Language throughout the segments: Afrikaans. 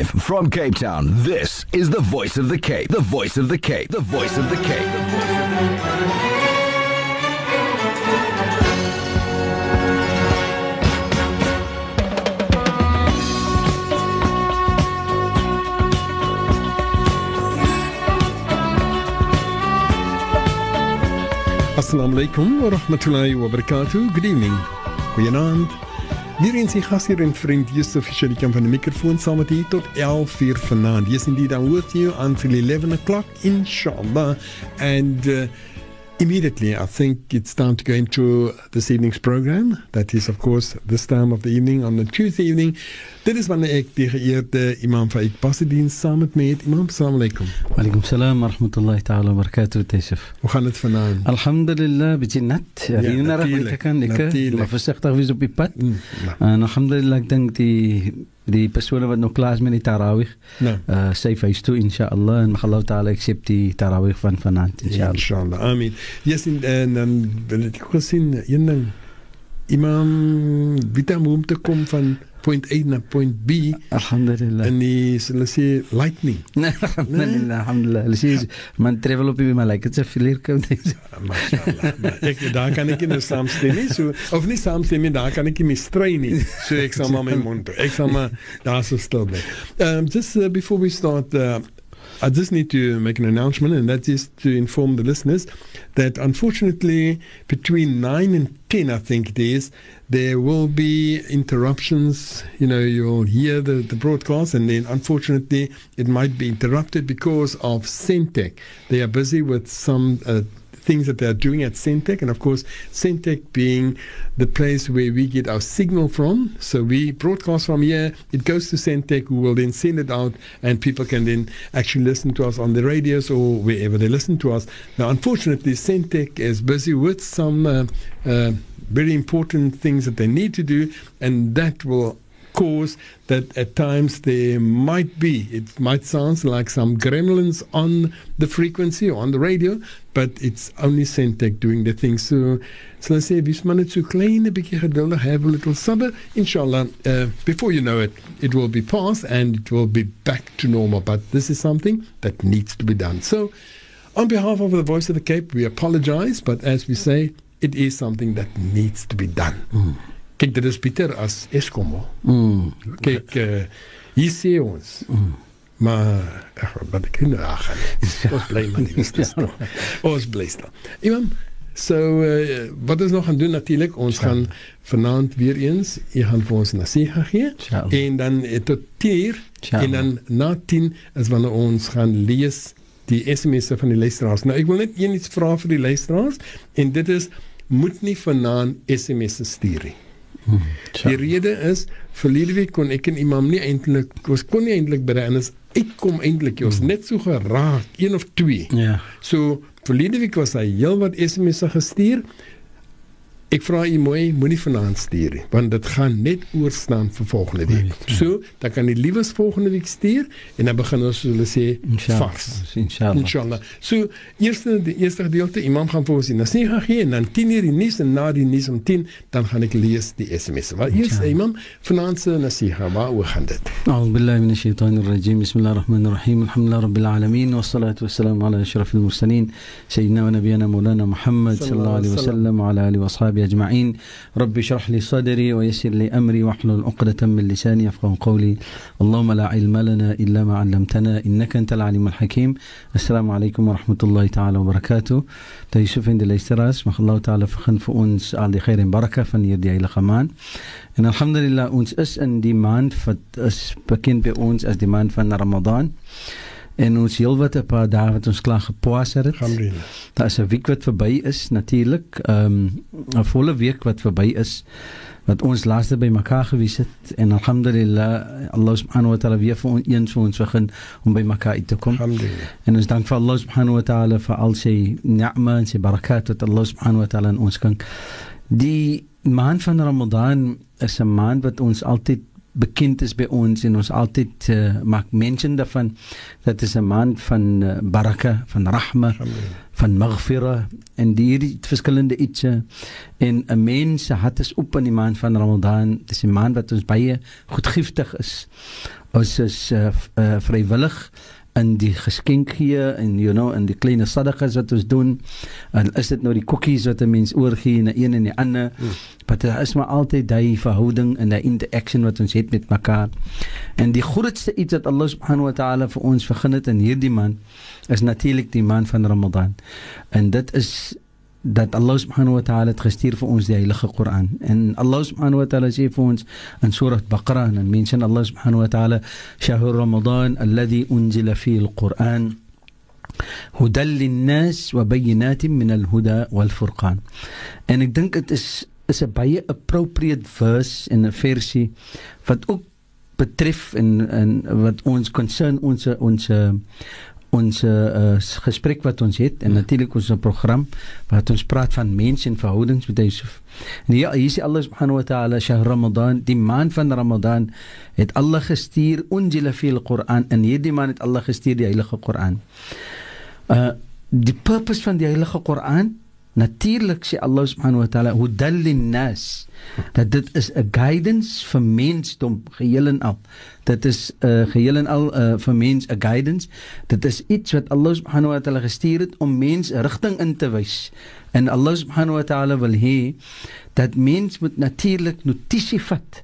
Live from Cape Town, this is the voice of the Cape. The voice of the Cape. The voice of the Cape. Assalamu alaykum wa rahmatullahi wa barakatuh. Good evening. Goeienaand. Hier in sy gasheer en vriend Yusuf Sharikan van die mikrofoon saam met u tot 11 uur vanaand. Yes indeed, I'm with you until 11 o'clock inshallah. And uh, Immediately, I think it's time to go into this evening's program. That is, of course, this time of the evening on the Tuesday evening. Dit is wanneer ek die geëerde imam Faik Pasadien saam met my het. Imam, assalamu alaykum. Wa alaikum. salaam wa rahmatullahi ta'ala wa barakatuh, Taysif. Hoe gaan dit vanaand? Alhamdulillah, bietjie nat. Ja, ja natuurlik. Kan ek? Maar versigtig wees op die pad. Mm, en alhamdulillah, ek dink die die persone wat nou klaar is met die tarawih nou. uh sy huis toe inshallah en mag Allah taala accept die tarawih van vanaand inshallah Inshallah. Amen. Yes, en, dan wil ek gesien een ding. Imam weet hom om te kom van point A na point B alhamdulillah in die hulle sê lightning. alhamdulillah alhamdulillah lees man travel op die malaika se filir kom Mashallah. Maar ek daar kan ek nie saamstem nie. So of nie saamstem nie, daar kan ek nie meer strei nie. So ek sal maar my mond hou. Ek sal maar daar so stil bly. Um just uh, before we start uh, I just need to make an announcement, and that is to inform the listeners that unfortunately, between 9 and 10, I think it is, there will be interruptions. You know, you'll hear the, the broadcast, and then unfortunately, it might be interrupted because of Centec. They are busy with some. Uh, things that they are doing at Centec, and of course, Centec being the place where we get our signal from. So we broadcast from here, it goes to Centec, who will then send it out, and people can then actually listen to us on the radios or wherever they listen to us. Now, unfortunately, Centec is busy with some uh, uh, very important things that they need to do, and that will cause that at times there might be, it might sound like some gremlins on the frequency or on the radio, but it's only Centec doing the thing. So, so let's say, wees maar net so klein 'n bietjie geduldig, have a little sabber. Inshallah, uh, before you know it, it will be past and it will be back to normal. But this is something that needs to be done. So, on behalf of the Voice of the Cape, we apologize, but as we say, it is something that needs to be done. Kyk, dit is Pieter as Eskom. mm. Kyk, uh, hier sê ons. Maar ag, wat ek nou ag. Ons bly maar nie stil. Ons bly stil. Iemand So uh, wat ons nog gaan doen natuurlik ons gaan vanaand weer eens jy gaan vir ons nasiha gee Inshallah. en dan uh, tot 10 Inshallah. en dan na 10 is wanneer ons gaan lees die SMS'e van die luisteraars. Nou ek wil net een iets vra vir die luisteraars en dit is moet nie vanaand SMS'e stuur nie. Die rede is verlede week kon ek en Imam nie eintlik ons kon nie eintlik by die anders uitkom eintlik ons net so geraak een of twee. ja So verlede week was hy heelwat SMS'e gestuur. Ek vra u mooi, moenie vanaand stuur nie, want dit gaan net oor staan vir volgende week. So, dan kan die liewes volgende week stuur en dan begin ons hulle sê vars. Inshallah. Inshallah. So, eers die eerste gedeelte, imam gaan vir ons in as 9 gee en dan 10 uur die nuus en na die nuus om 10 dan gaan ek lees die SMS. Maar eers imam vanaand se nasiha, waaroor gaan dit? A'udhu billahi minash shaitanir rajim. Bismillahirrahmanirrahim. Alhamdulillahi rabbil alamin wassalatu wassalamu ala ashrafil mursalin sayyidina wa nabiyina maulana Muhammad sallallahu alaihi wasallam ala alihi wa sahbihi الله وأصحابه أجمعين. رب اشرح لي صدري ويسر لي أمري واحلل عقدة من لساني يفقهوا قولي. اللهم لا علم لنا إلا ما علمتنا. إنك أنت العليم الحكيم. السلام عليكم ورحمة الله تعالى وبركاته. Taala vergun vir ons al die khair en baraka van hierdie heilige maand En alhamdulillah ons is in die maand wat is bekend by ons as die maand van Ramadan. En ons heelwat 'n paar dae wat ons klaar gepoas het. Alhamdulillah. Daar is 'n week wat verby is natuurlik. Ehm 'n volle week wat verby is wat ons laaste by mekaar gewees het en alhamdulillah Allah subhanahu wa ta'ala weer vir ons eens vir ons begin om by mekaar uit te kom. En ons dank vir Allah subhanahu wa ta'ala vir al sy ni'ma en sy barakat wat Allah subhanahu wa ta'ala ons kan. Die maand van Ramadan is 'n maand wat ons altyd bekend is by ons en ons altyd uh, maak mention daarvan dat is 'n maand van uh, baraka, van rahma, Alhamdulillah. van maghfira en die hierdie verskillende ietsie. En 'n mens se hart is oop in die maand van Ramadan. Dis 'n maand wat ons baie goedgiftig is. Ons is uh, uh, vrywillig in die geskenk gee en you know in die klein sadaqas wat ons doen. En is dit nou die koekies wat 'n mens oorgee na een en die ander? Mm. maar daar is maar altyd daai verhouding en daai interaction wat ons het met mekaar. En die grootste iets wat Allah subhanahu wa ta'ala vir ons begin het in hierdie maand is natuurlik die maand van Ramadan. En dit is dat Allah subhanahu wa ta'ala het gestuur vir ons die heilige Koran en Allah subhanahu wa ta'ala sê vir ons in surah Baqarah en mention Allah subhanahu wa ta'ala shahr ramadan alladhi unzila fihi al-Quran hudan lin-nas wa bayyinatin min al-huda wal-furqan en ek dink dit is is 'n baie appropriate verse in 'n versie wat ook betref en en wat ons concern ons ons ons uh, gesprek wat ons het en natuurlik ons program wat ons praat van mense en verhoudings met Yusuf. En ja, hier sê Allah subhanahu wa ta'ala shahr Ramadan, die maand van Ramadan het Allah gestuur unzila fil Quran en hierdie maand het Allah gestuur die heilige Koran. Uh die purpose van die heilige Koran Natuurlik sê Allah subhanahu wa ta'ala hudal linnas dat dit is 'n guidance vir mensdom geheel en al. Dit is 'n uh, geheel en al uh, vir mens 'n guidance. Dit is iets wat Allah subhanahu wa ta'ala gestuur het om mens rigting in te wys. En Allah subhanahu wa ta'ala wil hê dat mens moet natuurlik notisie vat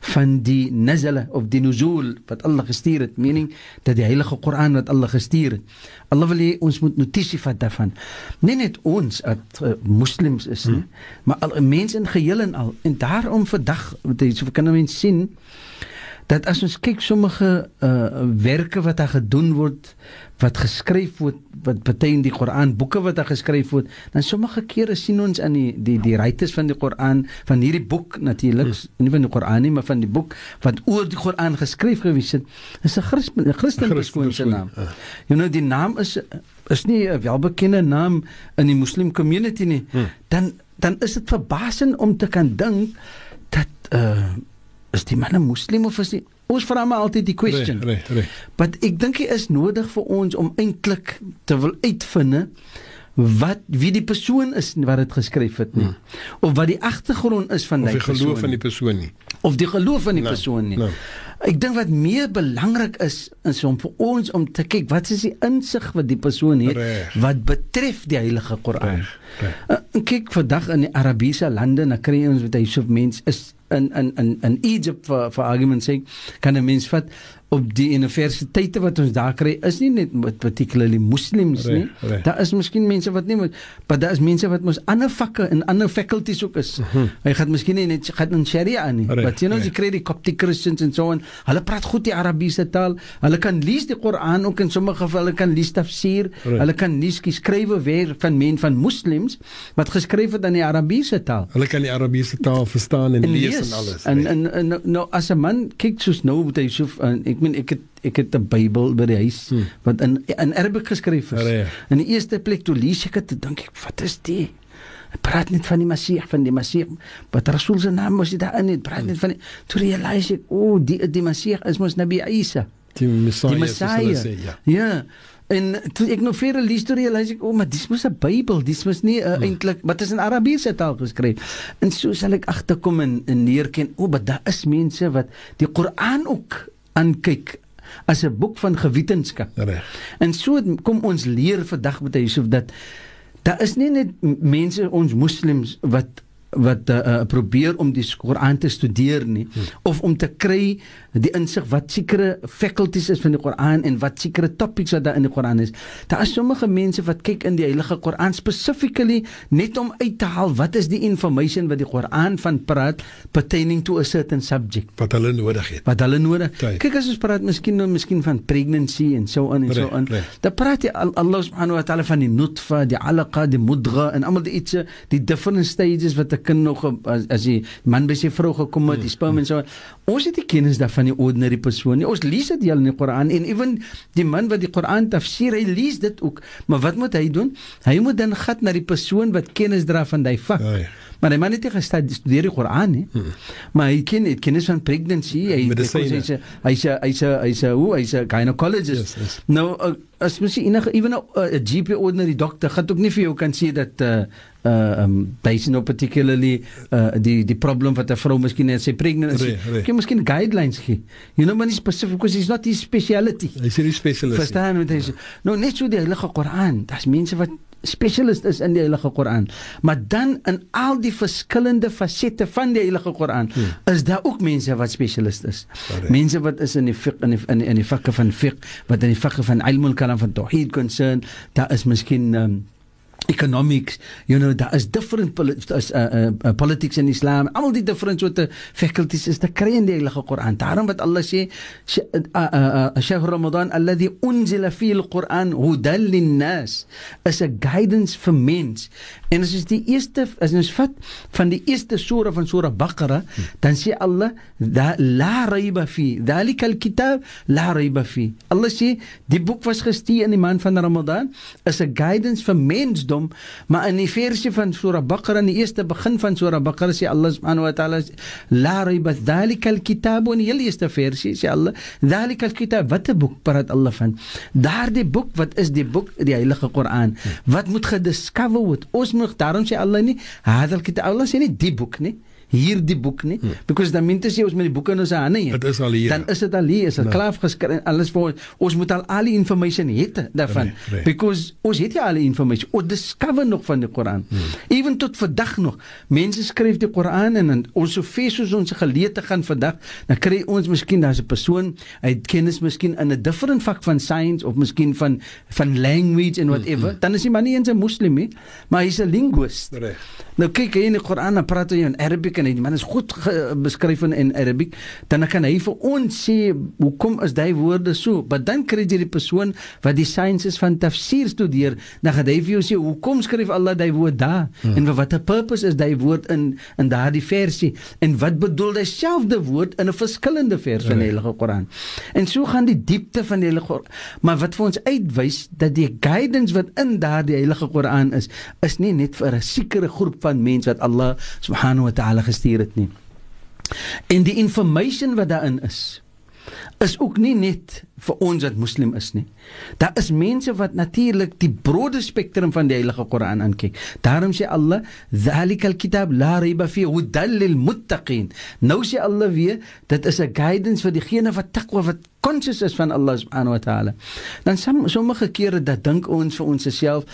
van die nazala of die nuzul wat Allah gestuur het. Meaning dat die heilige Koran wat Allah gestuur het. Allah wil hê ons moet notisie vat daarvan. Nie net ons as uh, moslems is nie hmm. maar al mense in geheel en al. En daarom vandag jy so kan mense sien dat as ons kyk sommige uh, werke wat daar gedoen word wat geskryf word wat beteken die Koran boeke wat daar geskryf word dan sommige kere sien ons in die die die rytes van die Koran van hierdie boek natuurlik hmm. nie van die Koran nie maar van die boek wat oor die Koran geskryf gewees het is 'n Christen Christen persoon se naam. Uh. You know die naam is is nie 'n welbekende naam in die Muslim community nie. Hmm. Dan dan is dit verbasend om te kan dink dat uh is die man 'n moslim of is hy ons vra maar altyd die question. Reg, reg, reg. Maar ek dink dit is nodig vir ons om eintlik te wil uitvind wat wie die persoon is wat dit geskryf het nie hmm. of wat die agtergrond is van persoon. Of die geloof van die persoon nie. Of die geloof van die no, persoon nie. No. Ek dink wat meer belangrik is is om vir ons om te kyk wat is die insig wat die persoon het Reg. wat betref die heilige Koran. Uh, kyk vandag in die Arabiese lande, dan kry ons wat hy so mense is in in in in Egypt vir vir argument sake kan 'n mens vat op die universiteite wat ons daar kry is nie net particularly moslems nie. Re, re. Daar is miskien mense wat nie maar daar is mense wat mos ander vakke en ander faculties ook is. Uh -huh. Hy gaan miskien nie net gaan in Sharia nie. But you know jy kry die Coptic Christians en so en hulle praat goed die Arabiese taal. Hulle kan lees die Koran ook in sommige gevalle kan lees tafsir. Re. Hulle kan lees skrywe weer van men van moslems wat geskryf het in die Arabiese taal. Hulle kan die Arabiese taal verstaan en, en lees yes, en alles. En en, en nou, nou as 'n man kyk soos nou met hy so ek ek meen ek het ek het 'n Bybel by die huis hmm. wat in in Arabiek geskryf is. Ja. In die eerste plek toe lees ek dit, dink ek, wat is dit? Hy praat net van die Messie, van die Messie. Wat Rasul se naam mos dit daar in, praat net van die, toe realiseer ek, o, oh, die die Messie is mos Nabi Isa. Die Messie. Die Messie. Ja. ja. En toe ek nou verder lees toe realiseer ek, o, oh, maar dis mos 'n Bybel, dis mos nie uh, eintlik, wat is in Arabiese taal geskryf. En so sal ek agterkom en, en neerken, o, oh, maar daar is mense wat die Koran ook aankyk as 'n boek van gewetensskap. Reg. En so kom ons leer vandag met Yusuf dat daar is nie net mense ons moslems wat wat uh, probeer om die Koran te studeer nie hmm. of om te kry die insig wat sekere faculties is van die Koran en wat sekere topics wat daar in die Koran is. Daar is sommige mense wat kyk in die Heilige Koran specifically net om uit te haal wat is die information wat die Koran van praat pertaining to a certain subject wat hulle nodig het. Wat hulle nodig. Kijk. Kyk as ons praat miskien nou miskien van pregnancy en so on en so on. Dan praat jy Allah subhanahu wa ta'ala van die nutfa, die alaqa, die mudgha en almal die iets die different stages wat 'n kind nog as, as die man by sy vrou gekom het, die sperm en so. Ons het nie kennis daarvan die ordinary persoon nie. Ons lees dit al in die Koran en ewen die man wat die Koran tafsir, hy lees dit ook. Maar wat moet hy doen? Hy moet dan gat na die persoon wat kennis dra van daai vak. Ja, ja. Maar hy man het nie gestudeer die Koran nie. Hmm. Maar hy ken dit kennis van pregnancy, hy hy's hy's hy's hy's hy's hoe hy's 'n gynecologist. Yes, yes. Nou uh, as mens enige ewen 'n uh, GP ordinary doctor gaan ook nie vir jou kan sê dat uh uh um based on particularly uh die die probleem wat 'n vrou miskien het sy pregnant is. Kyk miskien guidelines gee. You know man is specific because it's not his speciality. Hy sê die specialist. Verstaan wat hy sê? Nou net so die heilige Koran, daar's mense wat spesialist is in die Heilige Koran. Maar dan in al die verskillende fasette van die Heilige Koran hmm. is daar ook mense wat spesialist is. Sorry. Mense wat is in die fiqh in die in die, die vakke van fiqh, wat in die vakke van ilmul kalam van tauhid concern, daar is miskien um, economics you know there is different as, uh, uh, uh, politics in islam. Al die different soorte faculties is te kry in die heilige Koran. Daarom wat Allah sê shahr ramadan alladhi unzila fi al-quran hudan lin-nas. Is a guidance for mens. En as is die eerste as ons vat van die eerste sura van sura baqara dan sê Allah la rayba fi. Dhalika al-kitab la rayba fi. Allah sê die boek was gestuur in die maand van ramadan is a guidance for mens hom maar in die versie van Surah Baqarah in die eerste begin van Surah Baqarah sê Allah subhanahu wa ta'ala la rayba dhalika alkitab in die eerste versie sê Allah dhalika alkitab wat 'n boek praat Allah van? Daardie boek wat is die boek? Die heilige Koran wat moet gediscover word? Ons moet daarom sê Allah nie hadal kitab Allah sê nie die boek nie hierdie boek nie hmm. because dan minstens jy ons met die boeke in ons hande het. Dit is al hier. Dan is dit al hier, is dit nee. klaar geskryf alles vir ons. Ons moet al al die information het daarvan. Nee, nee. Because ons het ja al die information. Ons discover nog van die Koran. Hmm. Even tot vandag nog. Mense skryf die Koran en, en ons so veel soos ons geleete gaan vandag, dan kry ons miskien daar's 'n persoon, hy het kennis miskien in 'n different vak van science of miskien van van language en whatever. Hmm. Dan is hy maar nie eens 'n moslim nie, maar hy's 'n linguist. Reg. Nou kyk hy in die Koran en praat hy in Arabic en hy man is goed beskryf in, in Arabic, dan kan hy vir ons sê hoekom is daai woorde so? Maar dan kry jy die persoon wat die sciences van tafsir studeer, dan gaan hy vir jou sê hoekom skryf Allah daai woord daar? Hmm. En wat 'n purpose is daai woord in in daardie versie? En wat bedoel hy selfde woord in 'n verskillende vers van die Heilige Koran? En so gaan die diepte van die Heilige Koran. Maar wat vir ons uitwys dat die guidance wat in daardie Heilige Koran is, is nie net vir 'n sekere groep van mense wat Allah subhanahu wa ta'ala gestuur het nie. En die information wat daarin is is ook nie net vir ons wat moslim is nie. Daar is mense wat natuurlik die brode spektrum van die Heilige Koran aankyk. Daarom sê Allah, "Zalikal kitab la riba fi hudal lil muttaqin." Nou sê Allah weer, dit is 'n guidance vir diegene wat takwa wat conscious is van Allah subhanahu wa ta'ala. Dan sommige kere dat dink ons vir ons self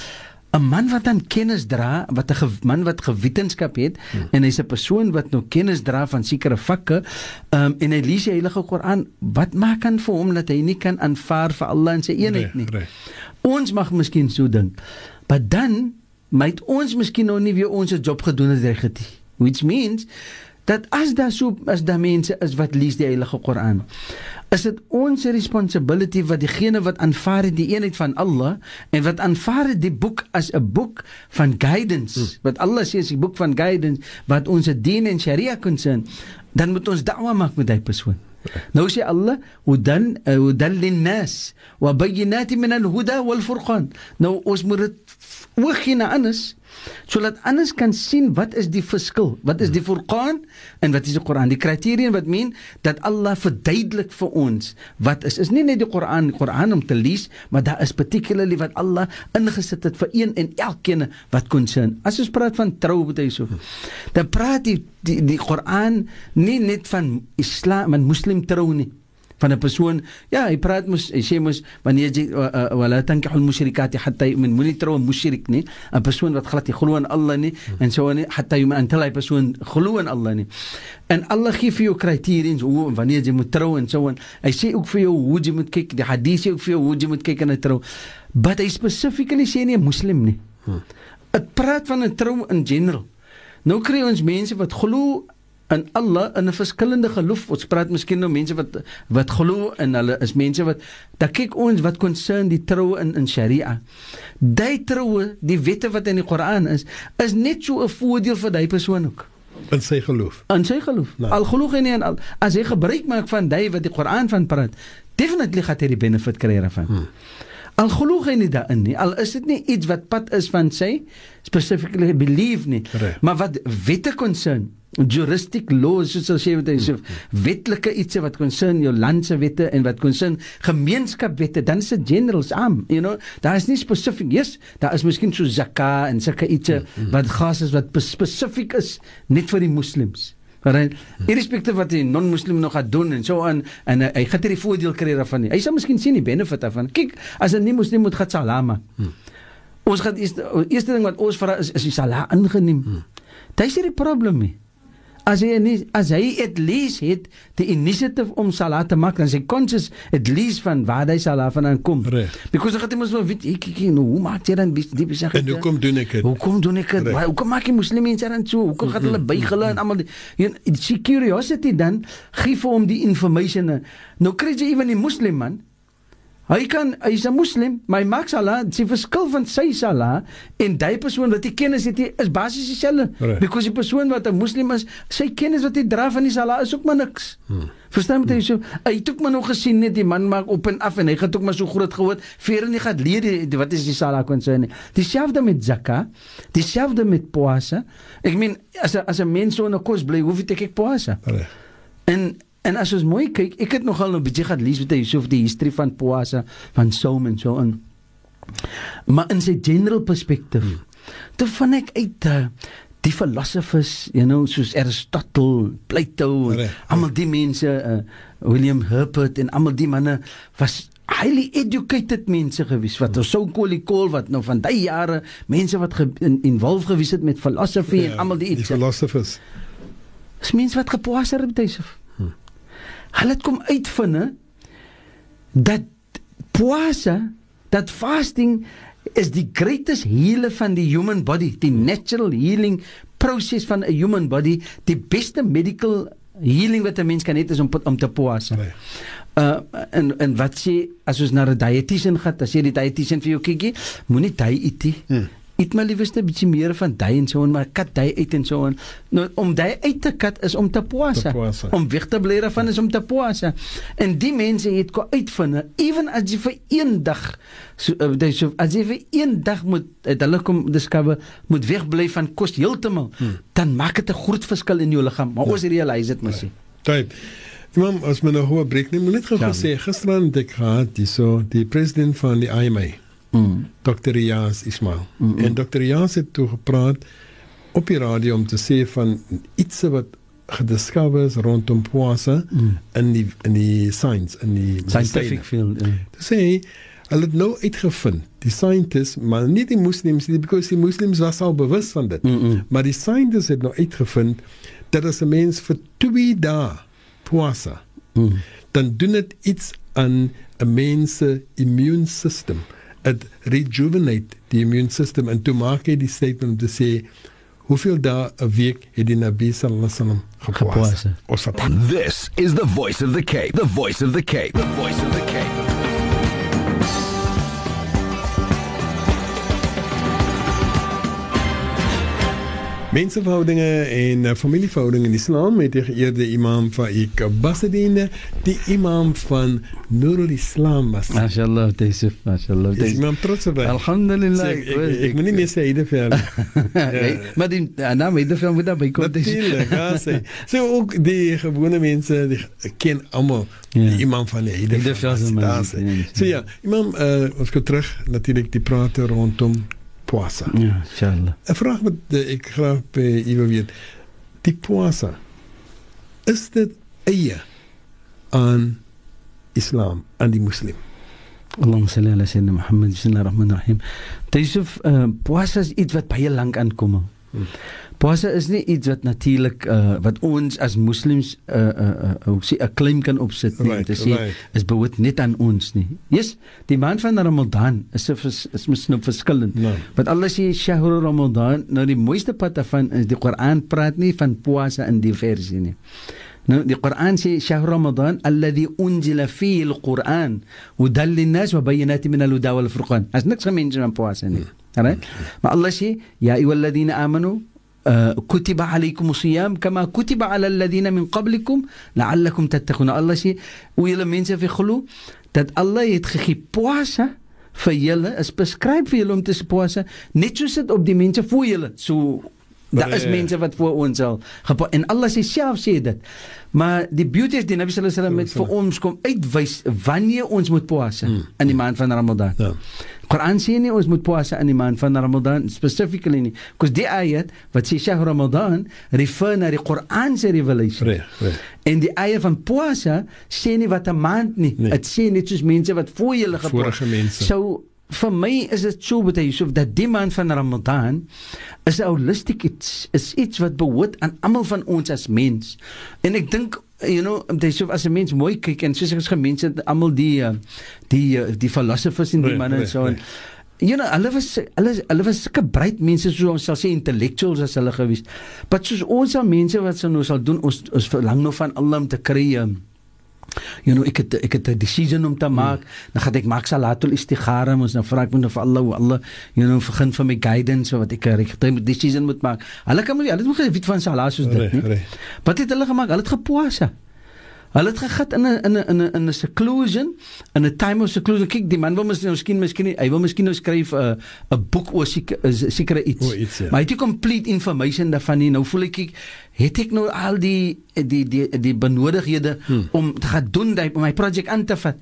'n man wat dan kennis dra, wat 'n man wat gewetenskap het hmm. en hy's 'n persoon wat nou kennis dra van sekere vakke, um, en hy lees die Heilige Koran, wat maak dan vir hom dat hy nie kan aanvaar vir Allah en sy eenheid nie? Nee, nee. Ons mag miskien so dink. Maar dan moet ons miskien nou nie weer ons job gedoen het reg nie. Which means dat as daar so as daar mense is wat lees die Heilige Koran is dit ons responsibility wat diegene wat aanvaar die eenheid van Allah en wat aanvaar die boek as 'n boek van guidance hmm. wat Allah sê is 'n boek van guidance wat ons dien en sharia concern dan moet ons da'wa maak met daai persoon nou sê Allah hudan hudan linnas wa bayyinatin min al-huda wal furqan nou ons moet dit oogie na anders sodat anders kan sien wat is die verskil wat is die Furqan en wat is die Koran die kriteria wat meen dat Allah verduidelik vir ons wat is is nie net die Koran Koran om te lees maar daar is particularly wat Allah ingesit het vir een en elkeen wat kon sien as ons praat van trou moet hy so dan praat die die, die Koran nie net van islam en moslim trou nie van 'n persoon ja hy praat mos hy sê mos wanneer jy wala tankihul musyrikati hatta min moenie trou 'n musyrik nie 'n persoon wat glad nie glo in Allah nie hmm. en so nie hatta jy until hy persoon glo in Allah nie. En Allah gee vir jou kriteria hoe en wanneer jy moet trou en so en hy sê ook vir jou hoe jy moet kyk die hadith sê ook vir jou hoe jy moet kyk in 'n trou. But hy specifically sê nie 'n moslim nie. Hmm. dit praat van 'n trou in general. Nou kry ons mense wat glo in Allah in 'n verskillende geloof. Ons praat miskien nou mense wat wat glo in hulle is mense wat dan kyk ons wat concern die troue in in Sharia. Daai troue, die wette wat in die Koran is, is net so 'n voordeel vir daai persoon ook. In sy geloof. In sy geloof. Nou. Al glo hy nie al as hy gebruik maak van daai wat die Koran van praat, definitely gaan hy die benefit kry daarvan. Hmm. Al glo hy nie daarin nie. Al is dit nie iets wat pad is van sy specifically belief nie. Reg. Maar wat wette concern juristic laws soos as jy wat hy sê wetlike iets wat concern jou land se wette en wat concern gemeenskapwette dan is dit generals am you know daar is nie spesifiek yes daar is miskien so zakka en sulke iets wat gas is wat spesifiek is net vir die moslems Right. Irrespectief wat 'n non-moslim nog gaan doen en so aan en uh, hy gaan nie die voordeel kry daarvan nie. Hy sal miskien sien die benefit daarvan. Kyk, as 'n nie-moslim moet gaan salama. Hmm. Ons gaan eers eerste ding wat ons vra is is die salah ingeneem. Hmm. Dit is nie die probleem nie. As hy nie as hy at least het die initiative om salat te maak dan sy conscious at least van waar hy salat vandaan kom. Reg. Because ek het mos wel weet ek ek nou hoe maak jy dan die die besig. En hoekom doen ek dit? Hoekom doen ek dit? Reg. Waar- Hoekom maak die moslim mense dan so? Hoekom gaan hulle buig hulle en almal die jy die curiosity dan gee vir hom die information. Nou kry jy ewen die moslim man Hy kan hy's 'n moslim, maar hy maak salat, die verskil van sy salat en daai persoon wat hy kennis het, is basies dieselfde. Reg. Because die persoon wat 'n moslim is, sy kennis wat hy dra van die salat is ook maar niks. Hmm. Verstaan jy so? Hy het ook maar nog gesien net die man maak op en af en hy gaan ook maar so groot geword. Vere nie gaan leer wat is die salat concern nie. Dieselfde met zakka, dieselfde met poasa. Ek meen as 'n as 'n mens so 'n kos bly, hoef jy kyk poasa. Reg. En en as ons mooi kyk, ek het nogal 'n bietjie gaan lees met hy so die history van Poasa, van Saum en so in. Maar in sy general perspective, hmm. toe van ek uit uh, die philosophers, you know, soos Aristotle, Plato, en Reg, almal die mense, uh, William Herbert en almal die manne was highly educated mense gewees wat ons sou kolie kool wat nou van daai jare mense wat ge, in, involved gewees het met philosophy ja, en almal die die iets philosophers. is mense wat gepoas het Yusuf. Hulle het kom uitvind hè, dat poasa, dat fasting is die greatest healer van die human body, die natural healing proses van 'n human body, die beste medical healing wat 'n mens kan hê is om om te poas. Nee. Uh en en wat sê as ons na 'n dietitian gaan, as jy die dietitian vir jou kykie, moenie daai eet nie. Hmm. Eet maar liewerste 'n bietjie meer van daai en so en maar kat daai uit en so en nou om daai uit te kat is om te poasa. Om weg te bly daarvan is om te poasa. En die mense het ko uitvind, ewen as jy vir een dag so uh, dis so as jy vir een dag moet het hulle kom discover moet wegbly van kos heeltemal, hmm. dan maak dit 'n groot verskil in jou liggaam. Maar ons realize dit mos nie. Typ. Imam, as men 'n hoë breek neem, moet net gou Ja. gesê gisterand het ek gehad hierso die president van die IMA, Mm. Dr. Riaz Ismail. Mm, mm. En Dr. Riaz het toe gepraat op die radio om te sê van iets wat gediscover is rondom poasa Mm. in die in die science in die Scientific medisyne. field. Uh. Te sê hulle het nou uitgevind, die scientists, maar nie die moslems nie, because die moslems was al bewus van dit. Mm -mm. Maar die scientists het nou uitgevind dat as 'n mens vir 2 dae poasa, Mm. dan doen dit iets aan 'n mens se immuunstelsel. Dit rejuvenate die immuunstelsel en toe maak hy die statement om te sê hoeveel dae 'n week het die Nabi sallallahu alaihi wasallam. Gepoasa. Ons het This is the voice of the Cape. The voice of the Cape. The voice of the Cape. Menseverhoudinge en uh, familieverhoudinge in Islam met die geëerde imam van Ikabasedine, die imam van Nurul Islam was. MashaAllah, Taisif, MashaAllah. Is Taisif. imam trots op hy. Alhamdulillah. Sê, ek, ek, ek moet nie meer sê hy het vir Ja. Maar die naam het veel moet daarbij komen. Natuurlijk, ja, sê. So ook die gewone mense, die ken almal Ja. die imam van die Eid Eid al-Fitr, man. So ja, imam uh, ons gaan terug natuurlik die prate rondom poasa. Ja, inshallah. 'n Vraag wat uh, ek graag by u wil weet. Die poasa is dit eie aan Islam, aan die moslim. Allahumma salli ala sayyidina Muhammad. Bismillahirrahmanirrahim. Taisif, uh, puasa is iets wat baie lank aankom. Hmm. Puasa is nie iets wat natuurlik uh, wat ons as moslems uh uh uh sê 'n claim kan opsit nie. Right, Dit sê right. is behoort net aan ons nie. Yes, die maand van Ramadan is 'n vers- is mos nou verskillend. Nou. Want Allah sê Shahrul Ramadan, nou die mooiste pad daarvan is die Koran praat nie van puasa in die versie nie. Nou die Koran sê Shahr Ramadan alladhi unzila fihi al-Quran hudan lin-nas wa bayyinatin min al-huda wal furqan. As niks gemeens van puasa nie. Alright? Maar Allah sê ya ayyuhalladhina amanu uh, kutiba alaykum siyam kama kutiba ala alladhina min qablikum la'allakum tattaqun. Allah sê hoe julle mense vir glo dat Allah het gegee puasa vir julle is beskryf vir julle om te spose net soos dit op die mense voor julle so daar is mense wat voor ons al en Allah self sê dit. Maar die beauty is die Nabi sallallahu alaihi wasallam met vir ons kom uitwys wanneer ons moet poase hmm. in die maand van Ramadan. Ja. Quran sê nie ons moet poase in die maand van Ramadan specifically nie. Because die ayat wat sê shahr Ramadan refer na die Quran se revelation. Reg reg. En die ayat van poase sê nie wat 'n maand nie. Dit nee. sê net soos mense wat voor julle gepoos so vir my is dit so baie Yusuf dat die maand van Ramadan is 'n holistic iets is iets wat behoort aan almal van ons as mens en ek dink you know dis so as 'n mens mooi kyk en soos ek as gemense almal die uh, die uh, die philosophers en die manne en so en you know hulle was hulle hulle was sulke breed mense soos ons sal sê intellectuals as hulle gewees. Maar soos ons al mense wat sou nou sal doen ons ons verlang nog van Allah om te kry um, you know ek het ek het 'n decision om te maak. Hmm. dan gaan ek maak salatul istikhara ons nou vra ek moet vir Allah Allah you know begin vir my guidance wat ek regte decision moet maak. Hulle kan hulle het moet geweet van salat soos dit nie. wat het hulle gemaak? Hulle het gepoase Hulle het gegat in 'n in 'n in 'n in 'n seclusion, in 'n time of seclusion. Kyk, die man wil miskien miskien miskien hy wil miskien nou skryf 'n 'n boek oor sekere iets. O, iets ja. Maar hy het nie complete information daarvan nie. Nou voel ek ek het ek nou al die die die die benodighede hmm. om te gaan doen dat my projek aan te vat.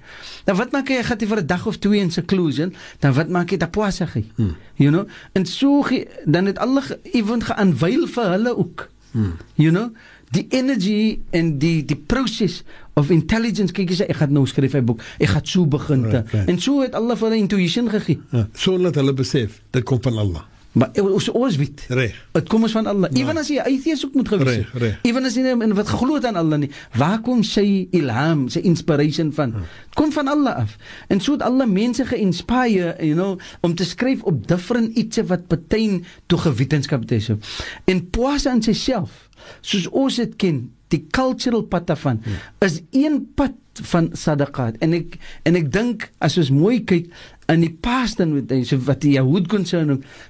Dan wat maak jy? Jy gaan vir 'n dag of twee in seclusion, dan wat maak jy? Dan poase jy. Hmm. You know? En so dan het alle even geaanwyl vir hulle ook. Hmm. You know? Die energy en die die proses of intelligence kyk jy sê ek gaan nou skryf 'n boek. Ek gaan so begin te right, right. en so het Allah vir hulle intuition gegee. Ja, so laat hulle besef dit kom van Allah maar ons ons weet reg. Dit kom ons van Allah. Ja. ewen as jy atheïs ook moet gewees het ewen as jy en wat het aan Allah nie waar kom sy ilham sy inspiration van? Ja. kom van Allah af. En so het Allah mense geïnspireer you know om te skryf op different iets wat beteken toe gewetenskap het so. En poise in self soos ons dit ken die cultural pad daarvan hmm. is een pad van sadaqat en ek en ek dink as ons mooi kyk in die past dan met so wat die Jood kon sê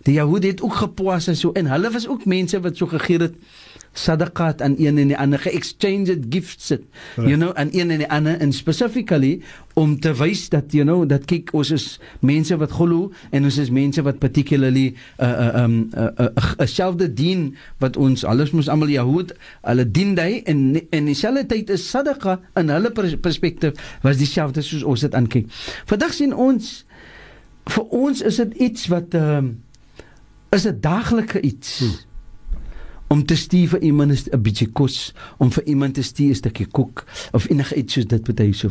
die Jood het ook gepoas en so en hulle was ook mense wat so gegee het sadaqat aan een en die ander ge-exchanged gifts it right. you know aan een en die ander en specifically om te wys dat you know dat kyk ons is mense wat glo en ons is mense wat particularly uh, uh, um uh, uh, uh, selfde dien wat ons alles moet almal Jood hulle dien hy en in dieselfde tyd is sadaqa in hulle perspektief was dieselfde soos ons dit aankyk. Vandag sien ons vir ons is dit iets wat ehm uh, is 'n daaglikse iets. Hmm om te stuur vir iemand 'n bietjie kos, om vir iemand te stuur 'n stukkie koek of enige iets soos dit betuig so.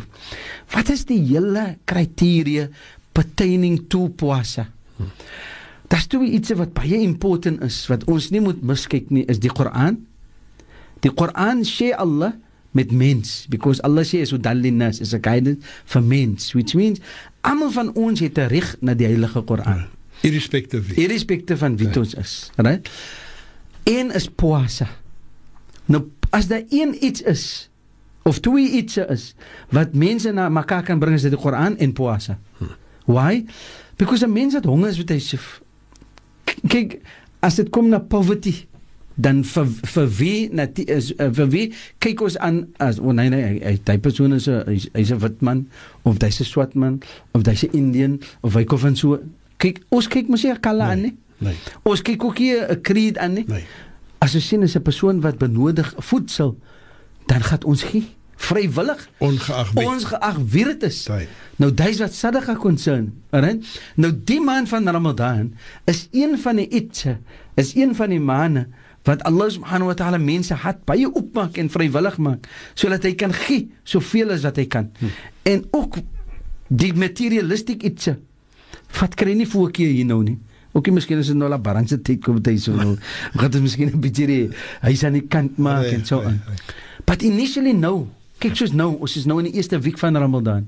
Wat is die hele kriteria pertaining to poasa? Dis toe iets wat baie important is wat ons nie moet miskyk nie, is die Koran. Die Koran sê Allah met mens because Allah sê so dallinas is a guidance for mens which means almal van ons het 'n reg na die heilige Koran irrespective irrespective van wie ons is right een is poasa. Nou as daar een iets is of twee iets is wat mense na mekaar kan bring is dit die Koran en poasa. Why? Because 'n mens wat honger is, weet hy sê kyk as dit kom na poverty dan vir vir wie die, is uh, vir wie kyk ons aan as oh nee nee hy hy persoon is 'n hy's 'n wit man of hy's 'n swart man of hy's 'n Indian of hy kom van so kyk ons kyk mos hier kala aan nee. Nee. Ons kyk ook hier 'n creed aan nie. Nee. As ons sien is 'n persoon wat benodig voedsel, dan gaan ons gee vrywillig ongeag wie ongeag wie dit is. Nee. Nou dis wat sadaqa concern, right? Nou die maand van Ramadan is een van die itse, is een van die maande wat Allah subhanahu wa ta'ala mense hat baie opmaak en vrywillig maak sodat hy kan gee soveel as wat hy kan. Hm. En ook die materialistiek itse. Wat kry nie voorkeur hier nou nie. Ook nie miskien is dit nou la barang se tyd kom dit so nou. Gaan dit miskien 'n bietjie die hy's aan die kant maak en so aan. But initially no. Kyk soos nou, ons is nou in die eerste week van Ramadan.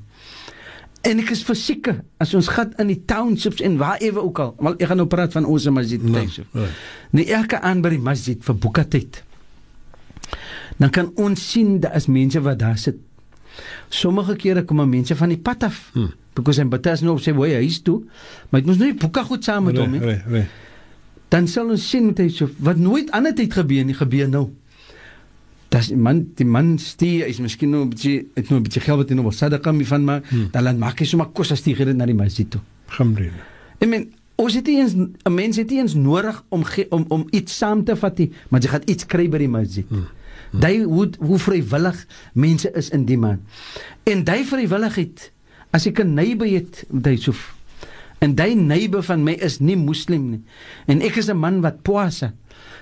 En ek is verseker as ons gaan in die townships en waar ewe ook al, want ek gaan nou praat van ons masjid no, tyd. Nee, nee elke aan by die masjid vir boekatyd. Dan kan ons sien daar is mense wat daar sit. Sommige kere kom mense van die pad af. Hmm because en batas nou sê hoe hy is toe maar dit moet nou nie boeke goed saam met hom nie dan sal ons sien met hy so wat nooit ander tyd gebeur nie gebeur nou das man die man stee is miskien nou 'n bietjie het nou 'n bietjie geld wat hy nou sadaqa mee van maar hmm. dan laat maak hy sommer kos as die gered na die masjid toe Gamreen. I mean, ons het nie eens 'n mens het nie eens nodig om ge, om om iets saam te vat nie, maar jy gaan iets kry by die masjid. Hmm. Daai hoe hoe vrywillig mense is in die man. En daai vrywilligheid as ek 'n neighbor het, daai so en daai neighbor van my is nie moslim nie en ek is 'n man wat poasa,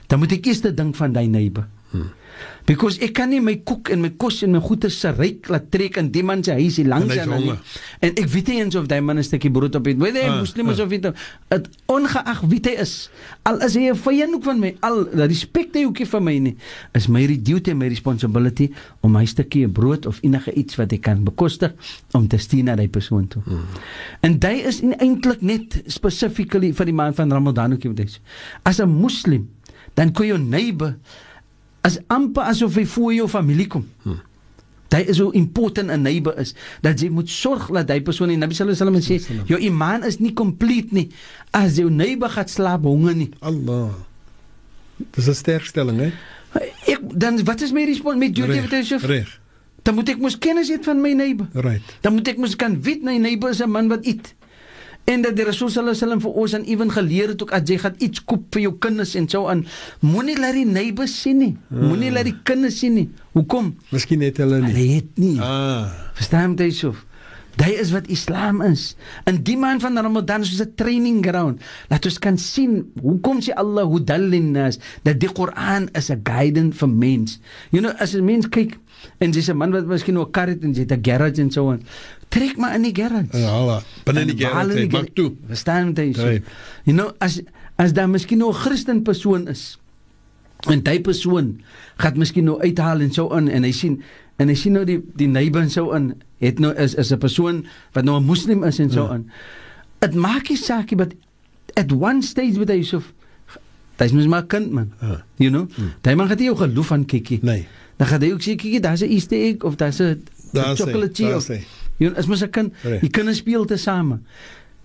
dan moet ek eers dink van daai neighbor. Hmm. Because ek kan nie my koek en my kos en my goeder se ryk laat trek in die man se huis hier langs aan nie. En ek weet nie eens of daai man 'n stukkie brood op het. Weet jy, ah, moslim is ah. of dit ongeag wie hy is. Al is hy 'n vyand ook van my, al respek hy ook nie vir my nie. Is my duty en my responsibility om my stukkie brood of enige iets wat ek kan bekostig om te stuur na daai persoon toe. Hmm. En dit is eintlik net specifically vir die maand van Ramadan ook jy. As 'n moslim, dan kan jou neighbor as amper asof hy voor jou familie kom. Hmm. Dit is so important 'n neighbor is dat jy moet sorg dat hy persoon en Nabi sallallahu alaihi wasallam sê jou iman is nie kompleet nie as jou neighbor gaan slaap honger nie. Allah. Dis 'n sterk stelling hè. Ek dan wat is my respons met duty wat hy sê? Reg. Dan moet ek mos kennis hê van my neighbor. Right. Dan moet ek mos kan weet my neighbor is 'n man wat eet. En dat die Rasul sallallahu alaihi wasallam vir ons en ewen geleer het ook as jy gaan iets koop vir jou kinders en so aan, moenie laat die neighbors sien nie. Moenie laat die kinders sien nie. Hoekom? Miskien het hulle nie. Hulle het nie. Ah. Verstaan jy so? Dit is wat Islam is. In die maand van Ramadan is 'n training ground. Laat ons kan sien hoekom sê Allah hudallin nas dat die Koran is 'n guidance vir mens. You know, as 'n mens kyk en dis 'n man wat miskien nou 'n kar het en jy het 'n garage en so aan trek maar in die garage. Ja. Binne die garage, maak toe. Verstaan jy? So? You know, as as daar miskien nog 'n Christen persoon is en daai persoon gaan miskien nou uithaal en so aan en hy sien en hy sien nou die die neighbor en so aan het nou is is 'n persoon wat nou 'n moslim is en so ja. aan. Dit maak nie saak nie, but at one stage with Yusuf Dit is mos maar kind man. Uh, you know? Hmm. Daai man het nie jou geloof aan kykie. Nee. Dan gaan hy ook sê kykie, daar's 'n Easter egg of daar's 'n chocolate. Daar's Jy is mos 'n kind. Die kinders speel te same.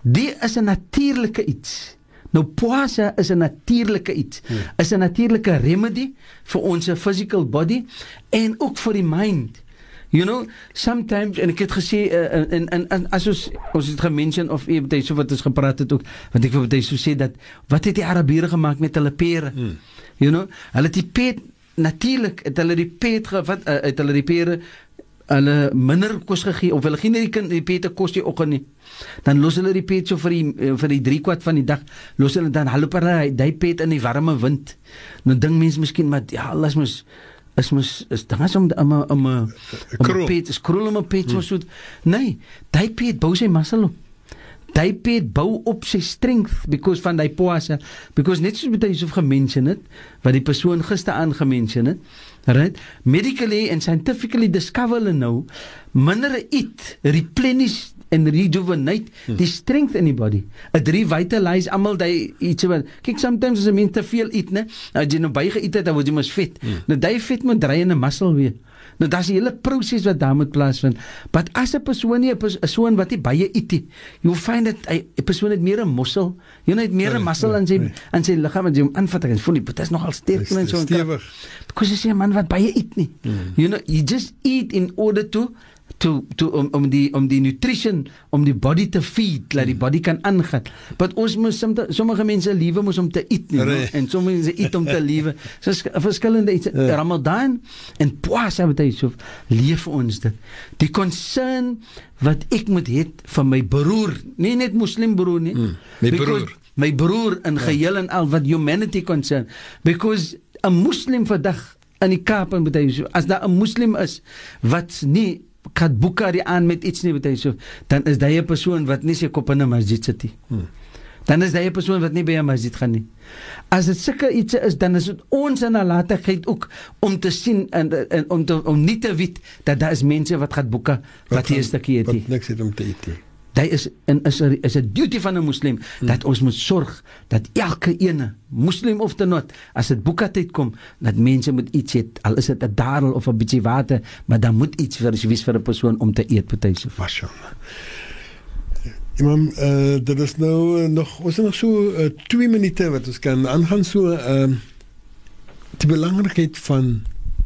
Die is 'n natuurlike iets. Nou poasa is 'n natuurlike iets. Hmm. Is 'n natuurlike remedy vir ons physical body en ook vir die mind. You know, sometimes en ek het gesê uh, en en en as ons ons het gemention of jy het so wat ons gepraat het ook want ek wil net so sê dat wat het die Arabiere gemaak met hulle pere? Hmm. You know, hulle het die pet natuurlik het hulle die pet wat uh, het hulle die pere hulle minder kos gegee of hulle gee nie die kind die pete kos die oggend nie. Dan los hulle die pet so vir die eh, vir die 3 kwart van die dag. Los hulle dan hulle per hy pet in die warme wind. Nou ding mense miskien maar ja, alles mos is mos is dan as om om om 'n pet is krul om 'n pet so so. Nee, daai pet bou sy muscle op. Daai pet bou op sy strength because van daai poasa because net soos met hy so gemention het wat die persoon gister aangemention het right? Medically and scientifically discover hulle nou minder eat replenish en rejuvenate hmm. die strength in die body. It revitalize almal daai iets wat kyk sometimes as 'n mens te veel eet né? As jy nou baie geëet het dan word jy mos vet. Hmm. nou daai vet moet dry in 'n muscle weer Nou daar's 'n hele proses wat daar moet plaasvind. But as 'n persoon nie 'n persoon wat nie baie eet nie, you find that 'n persoon het meer 'n muscle, jy het meer 'n muscle in sy in sy liggaam en jy hom aanvat en voel nie, dit is nogal sterk en so. Stewig. Because jy sê 'n man wat baie eet nie. Hmm. You know, you just eat in order to to to om om die om die nutrition om die body te feed dat die hmm. body kan aangaan. Want ons moet sommige mense liewe moet om te eet nie, no? en sommige mense eet om te liewe. So verskillende iets. Ja. Ramadan en Pascha wat hy so leef ons dit. Die concern wat ek moet hê vir my broer, nie net moslim broer nie. Mm, my broer. My broer in ja. geheel en al wat humanity concern because 'n moslim vandag in die Kaap en baie so as daar 'n moslim is wat nie kat Bukhari aan met iets nie hy so dan is daai 'n persoon wat nie sy kop in 'n masjid sit nie. Hmm. Dan is daai 'n persoon wat nie by 'n masjid gaan nie. As dit sulke iets is dan is dit ons in nalatigheid ook om te sien en, en om te, om nie te weet dat daar is mense wat gaan boeke wat, wat hier is te eet. Wat niks het om te eet nie. Dit is in is 'n is 'n duty van 'n moslim hmm. dat ons moet sorg dat elke ene moslim of tenot as dit boekatyd kom dat mense moet iets eet al is dit 'n dadel of 'n bietjie water maar dan moet iets vir wees vir 'n persoon om te eet partyse. Mashallah. Imam, uh, dit is nou uh, nog ons het nog so 2 uh, minute wat ons kan aangaan so ehm uh, die belangrikheid van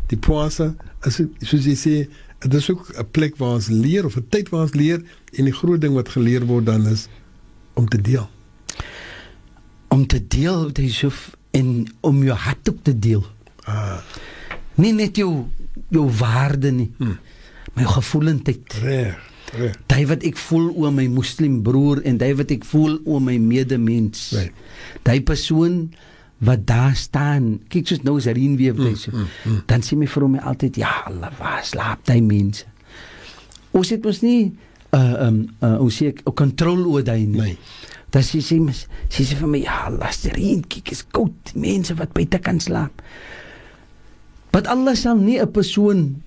die poasa as soos jy sê dit is ook 'n plek waar ons leer of 'n tyd waar ons leer en die groot ding wat geleer word dan is om te deel. Om te deel met Yusuf en om jou hart op te deel. Ah, Nie net jou jou waarde nie. Hmm. My gevoelendheid. reg, reg. Daai wat ek voel oor my moslim broer en daai wat ek voel oor my medemens. Right. Daai persoon wat daar staan. Kyk soos nou Zarin weer Hmm, mm, mm, mm. Dan sê my vrou my altyd, "Ja, Allah, waar slaap daai mense?" Ons het mos nie uh um uh ons sê ek kontrole oor daai nie. Nee. Dan sê sy mos sy sê vir my, "Ja, Allah, Zarin, kyk is koud, mense wat buite kan slaap." Want Allah sal nie 'n persoon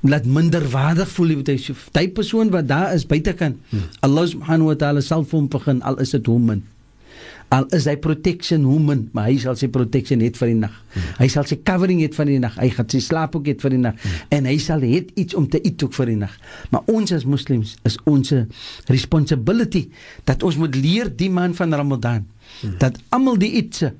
laat minderwaardig voel met hy so. Daai persoon wat daar is buitekant. Hmm. Allah subhanahu wa ta'ala sal vir hom begin al is dit human. Al is hy protection human, maar hy sal sy protection het vir die nag. Hmm. Hy sal sy covering het vir die nag. Hy gaan sy slaap ook het vir die nag. Hmm. En hy sal het iets om te eet ook vir die nag. Maar ons as moslems is ons responsibility dat ons moet leer die maand van Ramadan hmm. dat almal die ietsie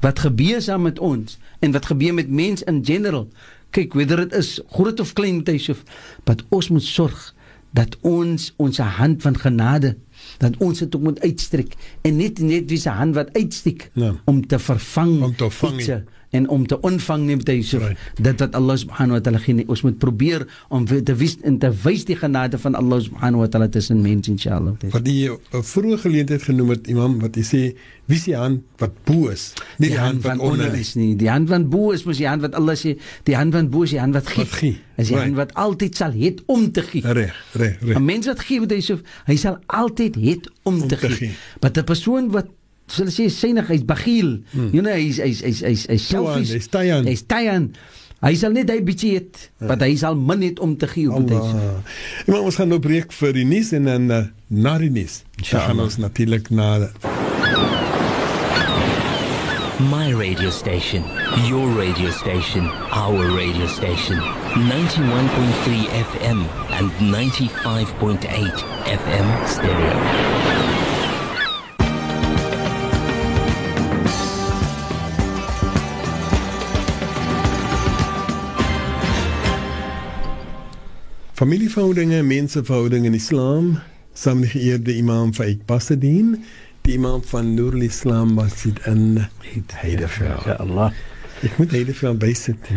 wat gebeur saam met ons en wat gebeur met mense in general. Kyk, whether dit is groot of klein Yusuf, dat ons moet sorg dat ons ons hand van genade dat ons dit ook moet uitstrek en net net wie se hand wat uitsteek Ja. om te vervang Om te vang, ietsie en om te ontvang neem dit Yusuf Right. dit wat Allah subhanahu wa taala gee ons moet probeer om te wys en te wys die genade van Allah subhanahu wa taala tussen mense inshallah Wat jy 'n vroeë geleentheid genoem het, imam, wat jy sê, wie is die hand wat bo is? Nie die, hand wat onder is. nie. Die hand van bo is mos die hand wat Allah sê, die hand van bo is die hand wat gee. Wat gee, Is die right. hand wat altyd sal het om te gee. Reg, reg, reg. 'n Mens wat gee met hy so, hy sal altyd het om, Om te, te gee. Maar 'n persoon wat sal sê synig, hy's bagiel. Hmm. You know, hy's hy's hy's hy's hy's selfish. hy's tyan. Hy's tyan. Hy sal net hy bietjie het, Ja. maar hy sal min het om te gee op dit. Allah. Imam, ons gaan nou breek vir die nuus en dan uh, na die nuus. Gaan ons natuurlik na My radio station, your radio station, our radio station. 91.3 FM and 95.8 FM stereo. Familieverhoudinge, menseverhoudinge in Islam, saam met die geëerde imam Faik Basadien, die imam van Nurul Islam Masjid in Heideveld. Ja Allah. Ek moet Heideveld bysit.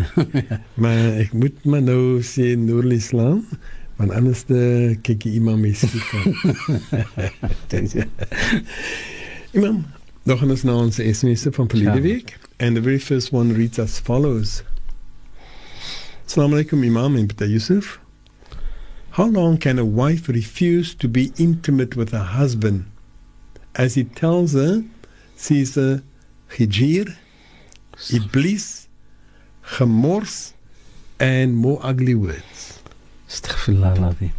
maar ek moet maar nou sê Nurul Islam, want anders de kyk die imam skiet. imam, nog gaan ons na ons SMS van verlede Ja. week. And the very first one reads as follows. Assalamu alaikum Imam and Peter Yusuf. How long can a wife refuse to be intimate with her husband as he tells her she's a hijir, iblis, gemors, and more ugly words? Astaghfirullah alazim.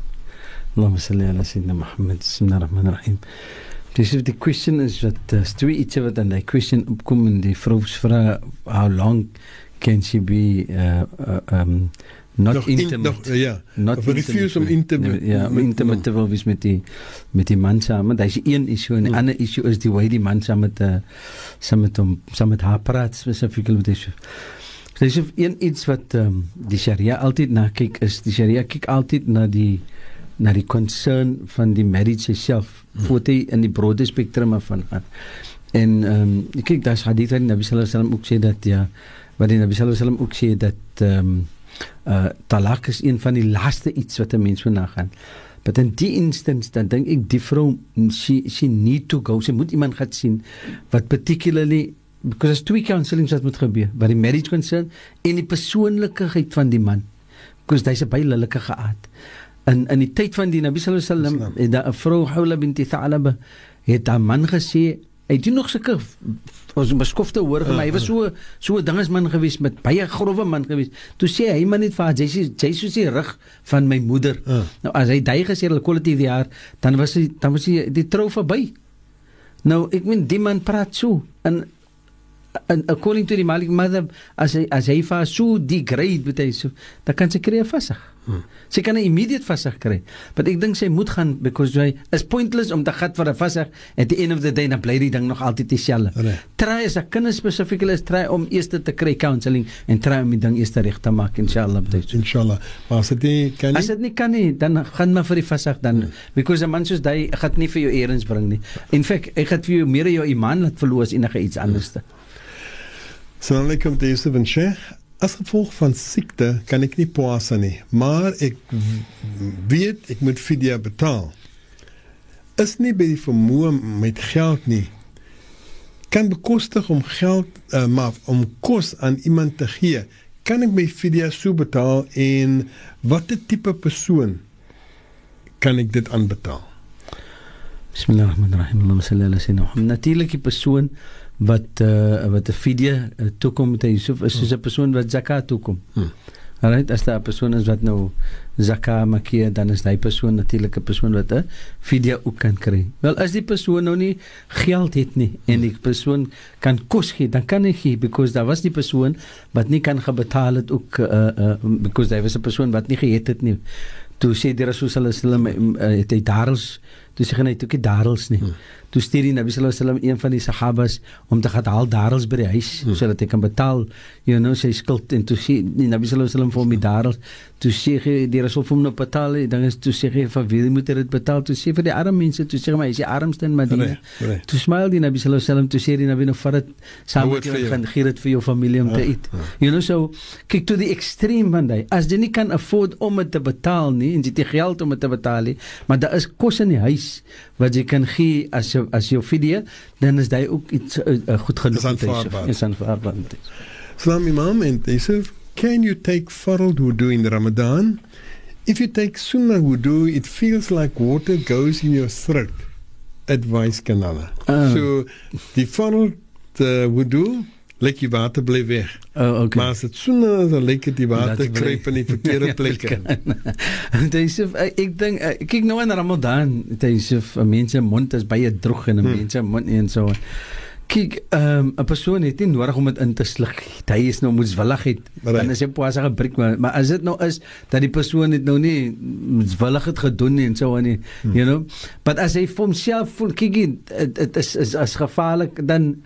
Allahumma salli ala sayyidina Muhammad. Bismillahir rahmanir rahim. Dis if the question is that uh, twee ietsie wat aan die question opkom en die vrou vra how long can she be uh, uh, um not Nog in- intimate nog, uh, ja. not Of refuse om intimate- nee, ja om intimate te wil wees met die met die man saam hy's een issue en die Hmm. ander issue is die way die man saam met uh, saam met hom saam met haar praat spesifiek met Dis so een iets wat um, die Sharia altyd na kyk is die Sharia kyk altyd na die na die concern van die marriage self Hmm. voor hy in die broader spektrum van gaan. En ehm um, kyk daar's hadith van die Nabi sallallahu alaihi wasallam ook sê dat ja wat die Nabi sallallahu alaihi wasallam ook sê dat ehm um, uh talak is een van die laaste iets wat 'n mens moet nagaan. But in die instance dan dink ek die vrou she she need to go. Sy moet iemand gaan sien wat particularly because as twee counselings wat moet gebeur, wat die marriage concern en die persoonlikheid van die man. Because hy's 'n baie lelike geaard. In in die tyd van die Nabi sallallahu alaihi wasallam het 'n vrou Hawla binti Tha'laba het haar man gesê hy doen nog sulke ons beskofte hoor van my hy was so so 'n dingesman gewees met baie grove man gewees toe sê hy maar net vir haar jy soos die rug van my moeder. Ah. nou as hy daai gesê hulle quality die jaar dan was hy dan was hy die trou verby. Nou ek meen die man praat so en en according to die Malik madhab as hy as hy vir so degrade met hy so dan kan sy kry vasig Sy kan 'n immediate vasig kry. Maar ek dink sy moet gaan because jy is pointless om te gat vir 'n vasig at the end of the day dan bly die ding nog altyd dieselfde. Nee. Try as 'n kinders spesifiek is try om eers te kry counselling en try om die ding eers reg te maak inshallah. Inshallah. Maar as dit nie kan nie. As dit nie kan nie, dan gaan maar vir die vasig dan because 'n man soos hy gaan nie vir jou eers bring nie. In feite, ek gaan vir jou meer jou iman laat verloor as enige iets anders. Assalamu alaykum te Yusuf en Sheikh. As gevolg van siekte kan ek nie poasa nie, maar ek weet ek moet fidya betaal. Is nie by die vermoë met geld nie. Kan bekostig om geld uh, maar om kos aan iemand te gee. Kan ek my fidya so betaal en watter tipe persoon kan ek dit aanbetaal? Bismillahirrahmanirrahim. Allahumma salli ala sayyidina Muhammad. Natuurlik die persoon wat uh, wat 'n fidya uh, toekom met Yusuf is soos 'n persoon wat zakat toekom. Hmm. Alright, as daar 'n persoon is wat nou zakat maak, dan is daai persoon natuurlik 'n persoon wat 'n fidya ook kan kry. Wel as die persoon nou nie geld het nie en die persoon kan kos gee, dan kan hy gee because daar was die persoon wat nie kan gebetaal het ook uh, uh, because daar was 'n persoon wat nie geëet het nie. Toe sê die Rasul sallallahu alaihi wasallam uh, het hy daarels toe sê hy toe kyk daarels nie. Hmm. Toe stuur die Nabi sallallahu alaihi wasallam een van die sahabas om te gaan haal darels by die huis hmm. sodat hy kan betaal you know sy skuld. En toe sê die Nabi sallallahu alaihi wasallam vir hom die darels. Toe sê hy die Rasul vir hom nou betaal. Dan is toe sê hy vir wie moet hy dit betaal? Toe sê vir die arme mense. Toe sê hy is die armste in Madina. Nee, nee. toe smile die Nabi sallallahu alaihi wasallam toe sê die Nabi nou vat dit saam met jou gaan gee dit vir jou familie om te eet. ja, ja. you know so kyk toe die ekstreem van daai as jy nie kan afford om dit te betaal nie en jy het geld om dit te betaal nie maar daar is kos in die huis wat jy kan gee as jy as jou video dan is dit ook iets uh, goed genoeg is aanvaarbaar. Salam imam and Yusuf, can you take farad wudu in Ramadan? If you take sunnah wudu, it feels like water goes in your throat. Advice kanala. Uh. So die farad uh, wudu lek die water bly weg. Oh, okay. Maar as dit soene dan lek dit die water kruip in die verkeerde plek in. Dis ek dink kyk nou in Ramadan, dis of mense mond is baie droog en hmm. mense mond en so. Kyk, ehm, 'n um, persoon het nie nodig om dit in te sluk. Hy is nou moeswilligheid. Dan is hy poasa gebreek maar, maar as dit nou is dat die persoon het nou nie moeswillig het gedoen nie en so aan nie, hmm. you know. Maar as hy vir homself voel kyk dit is is as gevaarlik dan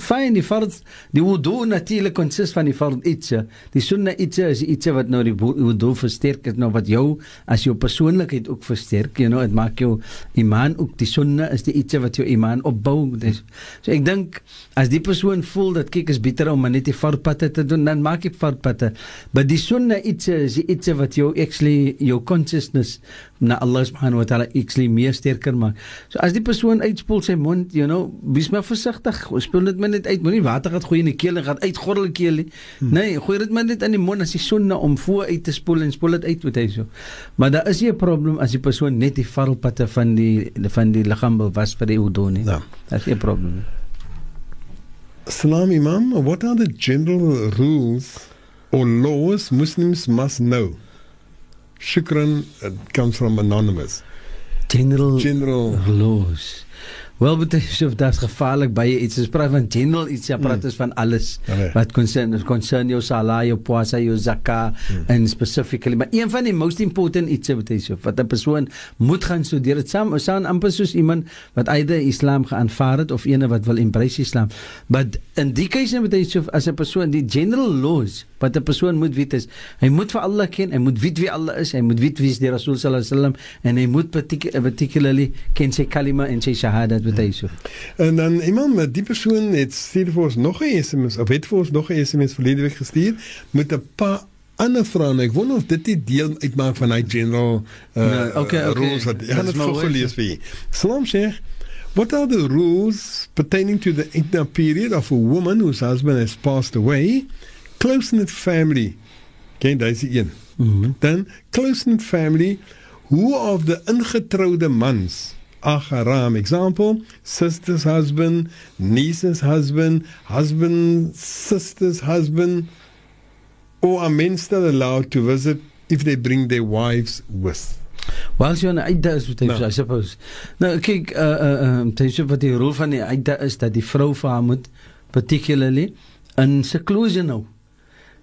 fyn die fard die wudu natuurlik konsist van die fard itse die sunna itse is itse wat nou die wudu versterk het nou wat jou as jou persoonlikheid ook versterk you know dit maak jou iman ook die sunna is die itse wat jou iman opbou. Dus, so ek dink as die persoon voel dat kyk is beter om net die fardpatte te doen dan maak jy fardpatte maar die sunna itse is die itse wat jou actually jou consciousness na Allah subhanahu wa ta'ala actually meer sterker maak so as die persoon uitspoel sy mond you know wees maar versigtig spoel dit maar net uit. Moenie water gaan gooi in die keel en gaan uitgorrel die keel nie. Hmm. Nee, gooi dit maar net in die mond as jy sonne om voor uit te spoel en spoel dit uit met hy so. Maar daar is nie 'n probleem as die persoon net die varrelpatte van die van die liggaam was vir die wudu nie. Ja. Daar is nie 'n probleem. Salam Imam, what are the general rules or laws Muslims must know? Shukran, it comes from anonymous. General, general laws. Wel beteken of dit gevaarlik baie iets is praat van general iets ja praat is mm. van alles okay. wat concern concern jou salah jou poasa jou zakka mm. en specifically maar een van die most important iets beteken wat 'n persoon moet gaan studeer dit saam saam amper soos iemand wat eide islam geaanvaar het of ene wat wil embrace islam but in die case beteken as 'n persoon die general laws wat 'n persoon moet weet is hy moet vir Allah ken hy moet weet wie Allah is hy moet weet wie is die rasul sallallahu alaihi wasallam en hy moet particularly ken sy kalima en sy shahada met Yusuf. En dan met die persoon het stuur vir ons nog 'n SMS of het vir ons nog 'n SMS verlede week gestuur met 'n paar ander vrae. Ek wonder of dit die deel uitmaak van hy general uh, no, okay, okay. rules wat ek het gou gelees vir. Salam Sheikh. What are the rules pertaining to the iddah period of a woman whose husband has passed away? Close-knit family. Ken jy daai een? Mm -hmm. Dan close-knit family who of the ingetroude mans Aharam. Example, sister's husband, niece's husband, husband's sister's husband, or are men still allowed to visit if they bring their wives with? Wel so 'n uitda is wat hy no. I suppose. Nou kyk uh uh um dit is wat die rol van die uitda is dat die vrou vir haar moet particularly in seclusion nou.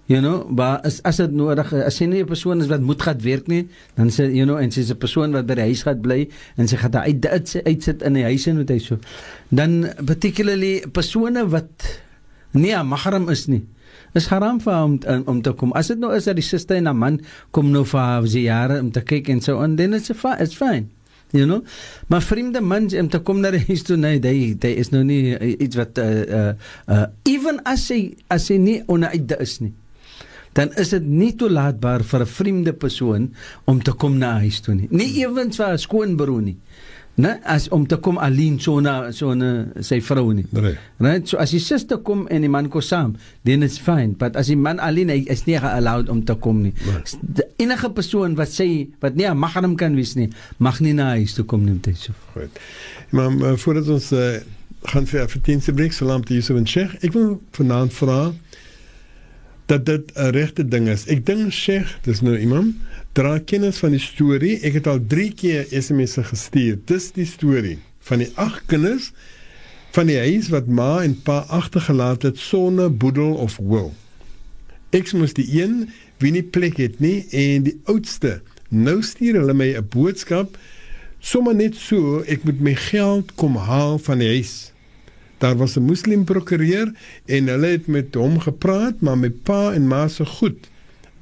You know, maar as as dit nodig is, as jy nie 'n persoon is wat moet gaan werk nie, dan sê you know en sy's 'n persoon wat by die huis gaan bly en sy gaan daar uit uit uitsit in die huis en wat hy so. Dan particularly persone wat nie 'n mahram is nie. Is haram vir hom om, om te kom. As dit nou is dat die suster en 'n man kom nou vir haar jare om te kyk en so en dan is dit it's fine. You know? Maar vreemde mense om te kom na die huis toe, nee, hy hy is nou nie iets wat uh uh, uh even as hy as hy nie onuit is nie dan is dit nie toelaatbaar vir 'n vreemde persoon om te kom na huis toe nie. Nie ewens vir 'n skoonbroer nie. Nee, as om te kom alleen so na so 'n sy vrou nie. Nee. Right? So as die suster kom en die man kom saam, then it's fine, but as die man alleen hy is nie allowed om te kom nie. Nee. Enige persoon wat sê wat nie 'n mahram kan wees nie, mag nie na huis toe kom nie met so. Goed. Maar uh, voordat ons uh, gaan vir 10 se breek, salam te Yusuf en Sheikh. Ek wil vanaand vra dat dit 'n regte ding is. Ek dink Sheikh, dis nou iemand dra kennis van die storie. Ek het al 3 keer SMS'e gestuur. Dis die storie van die ag kinders van die huis wat ma en pa agtergelaat het sonder boedel of wil. Ek moes die een wie nie plek het nie en die oudste. Nou stuur hulle my 'n boodskap sommer net so ek moet my geld kom haal van die huis. Daar was 'n moslim prokureur en hulle het met hom gepraat, maar my pa en ma se goed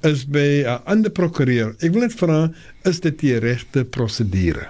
is by 'n ander prokureur. Ek wil net vra, is dit die regte prosedure?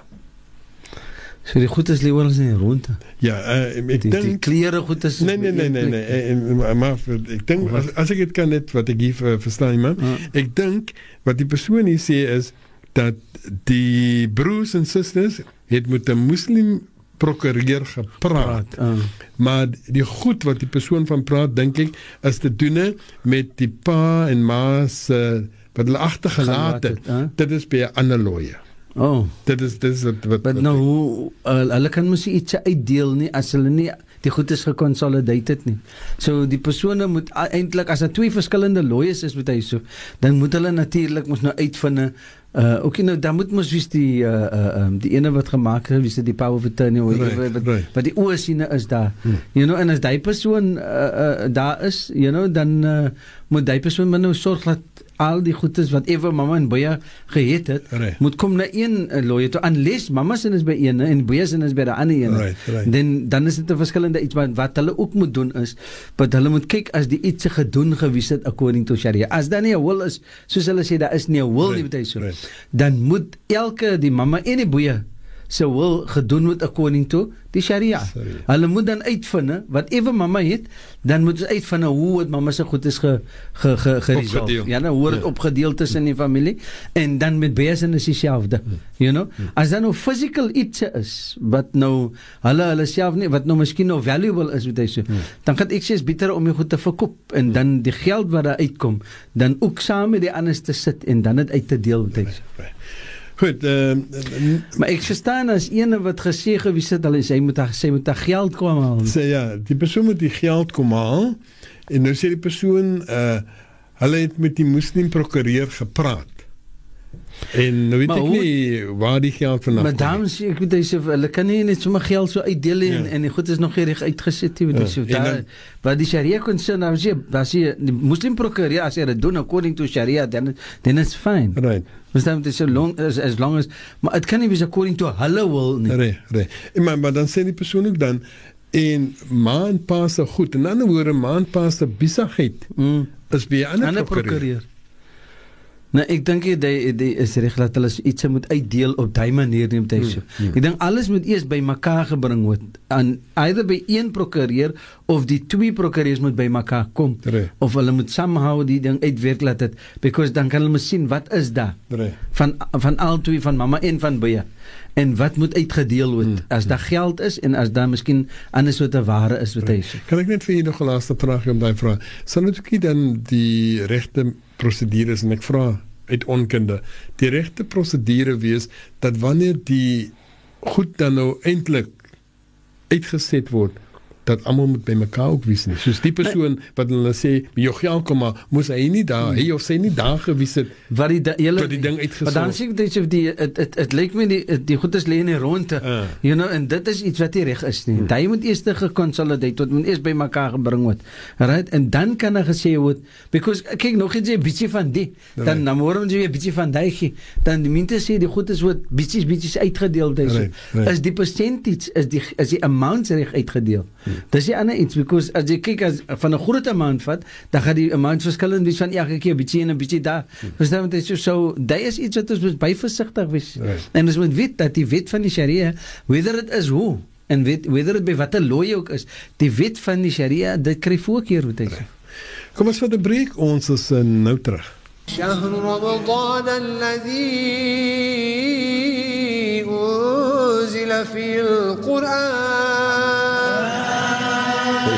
So die goed is lê oral in rond. Ja, uh, ek dink die klere goed is Nee nee nee nee nee, en, en, maar ek dink as, as ek dit kan net wat ek hier uh, verstaan man. Uh. Ek dink wat die persoon hier sê is dat die broers en susters het met 'n moslim prokureur gepraat. Uh. Maar die goed wat die persoon van praat, dink ek, is te doen met die pa en ma se uh, wat hulle agtergelaat het. Uh. Dit is by 'n ander lawyer. Oh, dit is dit is wat wat, wat nou hoe uh, hulle kan mos iets uitdeel nie as hulle nie die goed is gekonsolideerd nie. So die persone moet eintlik as daar twee verskillende lawyers is met hy so, dan moet hulle natuurlik mos nou uitvind Uh okay nou dan moet mos wys die uh uh um, die ene wat gemaak het, wys die power of attorney of right, wat right. wat die oorsiene is daar. Hmm. You know en as daai persoon uh, uh daar is, you know dan uh, moet daai persoon maar nou sorg dat al die goedes wat ewe mamma en baie gehet het, right. moet kom na een uh, lawyer toe unless mamma se is by een en baie se is by die ander een. Right, right. Dan dan is dit 'n verskillende iets wat wat hulle ook moet doen is, dat hulle moet kyk as die iets gedoen gewys het according to Sharia. As dan nie 'n wil is, soos hulle sê daar is nie 'n wil right, nie hy so. Right dan moet elke die mamma en die boeie se wil gedoen word according to die sharia. Sorry. Hulle moet dan uitvind wat ewe mamma het, dan moet ons uitvind hoe dit mamma se goed is ge ge ge geresolve. Ja, nou hoe dit ja. opgedeel tussen die familie en dan met besin is dieselfde. Ja. You know? Ja. As dan nou physical iets is wat nou hulle hulle self nie wat nou miskien nou valuable is wat hy sê, ja. dan gaan ek sê is beter om jou goed te verkoop en dan die geld wat daar uitkom, dan ook saam met die ander te sit en dan dit uit te deel wat hy. Ja, Goed, ehm uh, maar ek verstaan as ene wat gesê het hulle sê moet hy moet hy geld kom haal. Sê ja, die persoon moet die geld kom haal en nou sê die persoon uh hulle het met die moslim prokureur gepraat. En nou weet maar ek hoe, nie waar die geld vandaan kom. Maar dan sê ek weet jy sê hulle kan nie net sommer geld so uitdeel ja. en en die goed is nog reg uitgesit jy weet ja. so daar wat die sharia kon sê nou sê dat sy die moslim prokureur as hy dit doen according to sharia dan dan is fine. Right. Dan dit so long as as long as maar dit kan nie wees according to hulle wil nie. Reg, reg. Maar maar dan sê die persoon ook dan en maandpa se goed en dan hoor 'n maandpa se besigheid mm. is by 'n ander prokureur. prokureur. Nou ek dink jy die, die is reg dat hulle iets moet uitdeel op daai manier neem dit so. Hmm, hmm. Ek dink alles moet eers by mekaar gebring word aan either by een prokureur of die twee prokureurs moet by mekaar kom Re. of hulle moet somehow die ding uitwerk laat dit because dan kan hulle mos sien wat is daar van van al twee van mamma en van baie en wat moet uitgedeel word hmm. as daar geld is en as daar miskien anders soort ware is wat hy sê. Kan ek net vir julle nog 'n laaste vraag om daai vraag? Sal dit ook dan die regte prosedures en ek vra uit onkunde. Die regte prosedure wees dat wanneer die goed dan nou eintlik uitgeset word dat almal moet by mekaar ook wees nie. Soos die persoon wat hulle sê, "Jogiel kom maar, moes hy nie daar, hy of sy nie daar gewees het wat die hele wat die ding uitgesorg. Maar dan sê ek dit of die dit dit dit lyk my die die goed is lê in die ronde. Uh. You know en dit is iets wat nie reg is nie. Hy moet eers gekonsolideer tot moet eers by mekaar gebring word. Right? En dan kan hy gesê word because kyk nog iets 'n bietjie van die dan dan môre moet jy 'n bietjie van daai gee. Dan die mense sê die goed is wat bietjies bietjies uitgedeel is. Right, right. Is die percentage is die is die amount reg uitgedeel. Hmm. Dis die ander iets because as jy kyk as van 'n groot amount vat, dan gaan die amount verskillend wees van elke keer bietjie en 'n bietjie daar. Hmm. Verstaan jy so so daai is iets wat ons moet baie versigtig wees. Right. En ons moet weet dat die wet van die Sharia, whether dit is hoe en weet whether dit by watter looi ook is, die wet van die Sharia, dit kry voorkeur moet hy sê. Kom ons vat 'n breek, ons is uh, nou terug. شهر رمضان الذي أنزل فيه القرآن The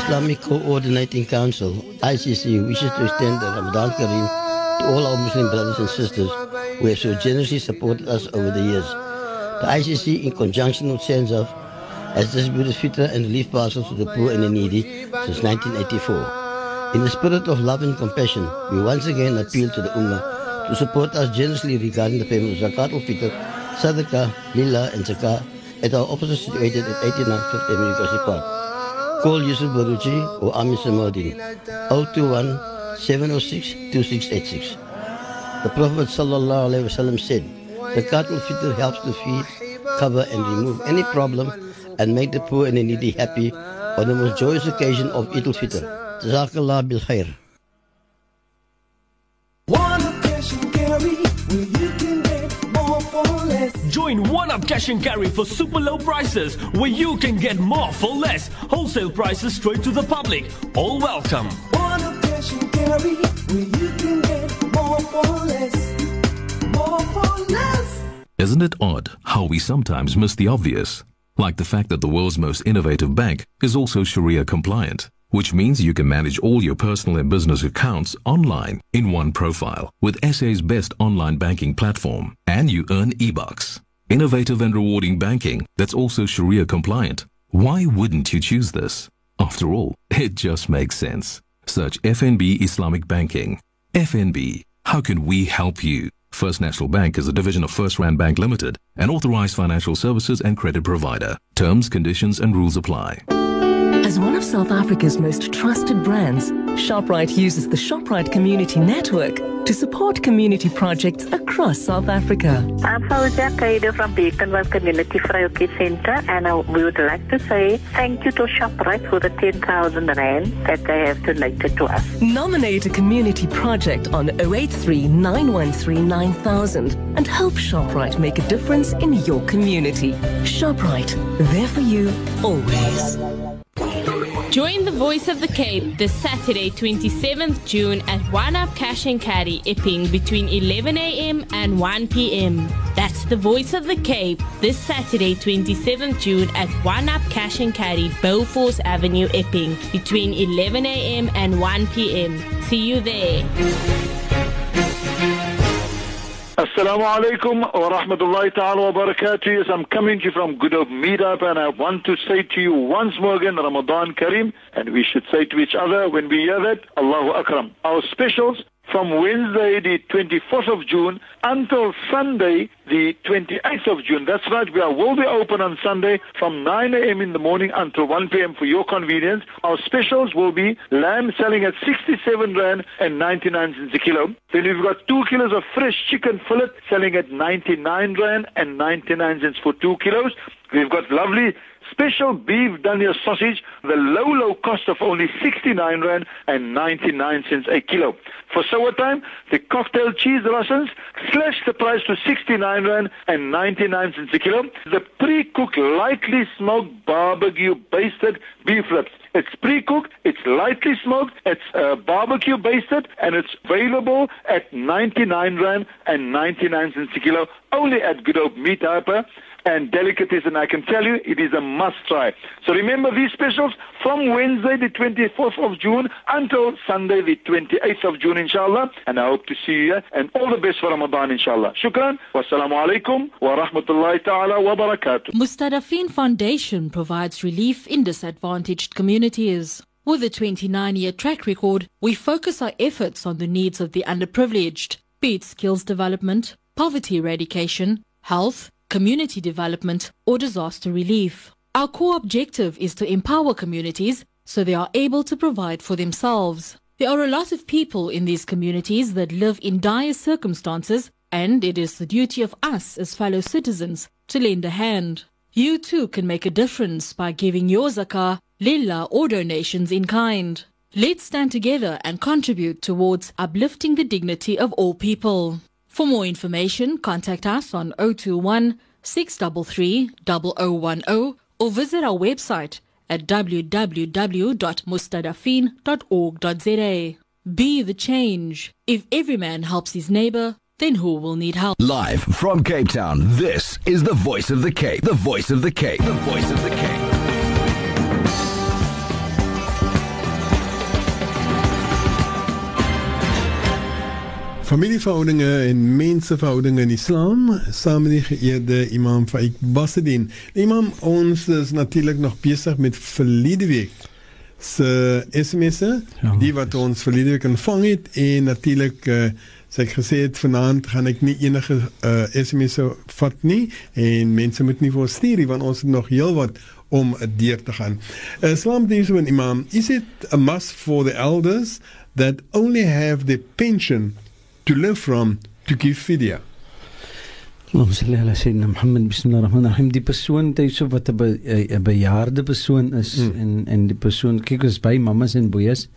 Islamic Coordinating Council, ICC, wishes to extend the Ramadan Kareem to all our Muslim brothers and sisters who have so generously supported us over the years. The ICC, in conjunction with SENSAF, has distributed fitr and relief parcels to the poor and the needy since 1984. In the spirit of love and compassion, we once again appeal to the Ummah to support us generously regarding the payment of Zakat al-Fitr, Sadaqah, Lillah and Zakah at our offices situated at 89 Fifth Avenue, Park. Call Yusuf Baruchi or Amin Samadin 021 706 2686. The Prophet wasallam said, "The cattle fitr helps to feed, cover, and remove any problem, and make the poor and the needy happy on the most joyous occasion of Eid al-Fitr." Jazakallah bil khair. One less. Join One Up Cash and Carry for super low prices where you can get more for less. Wholesale prices straight to the public. All welcome. One cash and carry where you can get more for less. More for less. Isn't it odd how we sometimes miss the obvious? Like the fact that the world's most innovative bank is also Sharia compliant, which means you can manage all your personal and business accounts online in one profile with SA's best online banking platform. And you earn e-bucks. Innovative and rewarding banking that's also Sharia compliant. Why wouldn't you choose this? After all, it just makes sense. Search FNB Islamic Banking. FNB, how can we help you? First National Bank is a division of First Rand Bank Limited, an authorized financial services and credit provider. Terms, conditions, and rules apply. As one of South Africa's most trusted brands, ShopRite uses the ShopRite Community Network to support community projects across South Africa. I'm Fauzia Kaida from Beaconville Community Karaoke Center, and I, we would like to say thank you to ShopRite for the 10,000 Rand that they have donated to us. Nominate a community project on 083 913 9000 and help ShopRite make a difference in your community. ShopRite, there for you always. Join the Voice of the Cape this Saturday, 27th June at One Up Cash and Carry, Epping, between 11 a.m. and 1 p.m. That's the Voice of the Cape this Saturday, 27th June at One Up Cash and Carry, Beauforce Avenue, Epping, between 11 a.m. and 1 p.m. See you there. Assalamu alaikum wa rahmatullahi ta'ala wa barakatuh. I'm coming to you from Good Hope Meetup and I want to say to you once more again, Ramadan Kareem, and we should say to each other when we hear that, Allahu Akram. Our specials from Wednesday the 24th of June until Sunday the 28th of June. That's right, we are, will be open on Sunday from 9 a.m. in the morning until 1 p.m. for your convenience. Our specials will be lamb selling at 67 rand and 99 cents a kilo. Then we've got 2 kilos of fresh chicken fillet selling at 99 rand and 99 cents for 2 kilos. We've got lovely special beef Daniel sausage, the low, low cost of only 69 rand and 99 cents a kilo. For sour time, the cocktail cheese rations slash the price to 69 rand and 99 cents a kilo. The pre-cooked, lightly smoked barbecue basted beef lips. It's pre-cooked, it's lightly smoked, it's uh, barbecue basted, and it's available at 99 rand and 99 cents a kilo only at Good Hope Meat Hyper. And delicatessen. I can tell you, it is a must try. So remember these specials from Wednesday, the 24th of June, until Sunday, the 28th of June, inshallah. And I hope to see you. And all the best for Ramadan, inshallah. Shukran. Wassalamu alaikum wa rahmatullahi ta'ala wa barakatuh. Mustadafin Foundation provides relief in disadvantaged communities. With a 29 year track record, we focus our efforts on the needs of the underprivileged, be it skills development, poverty eradication, health, community development, or disaster relief. Our core objective is to empower communities so they are able to provide for themselves. There are a lot of people in these communities that live in dire circumstances, and it is the duty of us as fellow citizens to lend a hand. You too can make a difference by giving your zakah, lillah, or donations in kind. Let's stand together and contribute towards uplifting the dignity of all people. For more information, contact us on 021 633 0010 or visit our website at www.mustadafin.org.za. Be the change. If every man helps his neighbor, then who will need help? Live from Cape Town, this is the voice of the Cape. The voice of the Cape. The voice of the Cape. Familieverhoudinge en menseverhoudinge in Islam saam met die geëerde Imam Faik Basedin. Imam ons is natuurlik nog besig met verlede week se SMS'e, ja, die wat ons verlede week ontvang het en natuurlik uh, sê ek gesê het vanaand gaan ek nie enige uh, SMS'e vat nie en mense moet nie vir ons stuur nie want ons het nog heelwat om deur te gaan. Islam uh, so Imam, is it a must for the elders that only have the pension to live from to give fidya. Allahumma salli ala sayyidina Muhammad bismillahirrahmanirrahim die persoon dis wat 'n be, 'n bejaarde persoon is mm. en en die persoon kyk ons by mammas en boeis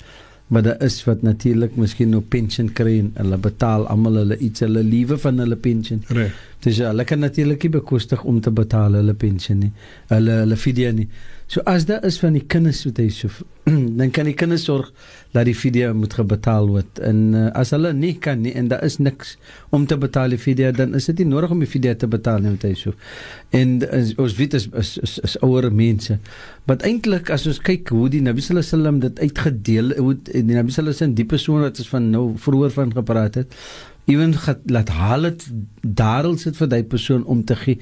maar daar is wat natuurlik miskien nou pensioen kry en hulle betaal almal hulle iets hulle liewe van hulle pensioen. Reg. Dis ja, hulle kan natuurlik nie bekostig om te betaal hulle pensioen nie. Hulle hulle fidya nie. So as daar is van die kinders wat hy so dan kan die kinders sorg dat die fidya moet gebetaal word. En uh, as hulle nie kan nie en daar is niks om te betaal die fidya dan is dit nie nodig om die fidya te betaal nie met hy so. En as, ons weet is is is, is ouer mense. Maar eintlik as ons kyk hoe die Nabi sallallahu alaihi wasallam dit uitgedeel hoe die Nabi sallallahu alaihi wasallam die persoon wat ons van nou vroeër van gepraat het ewen laat haal dit daarel sit vir daai persoon om te gee.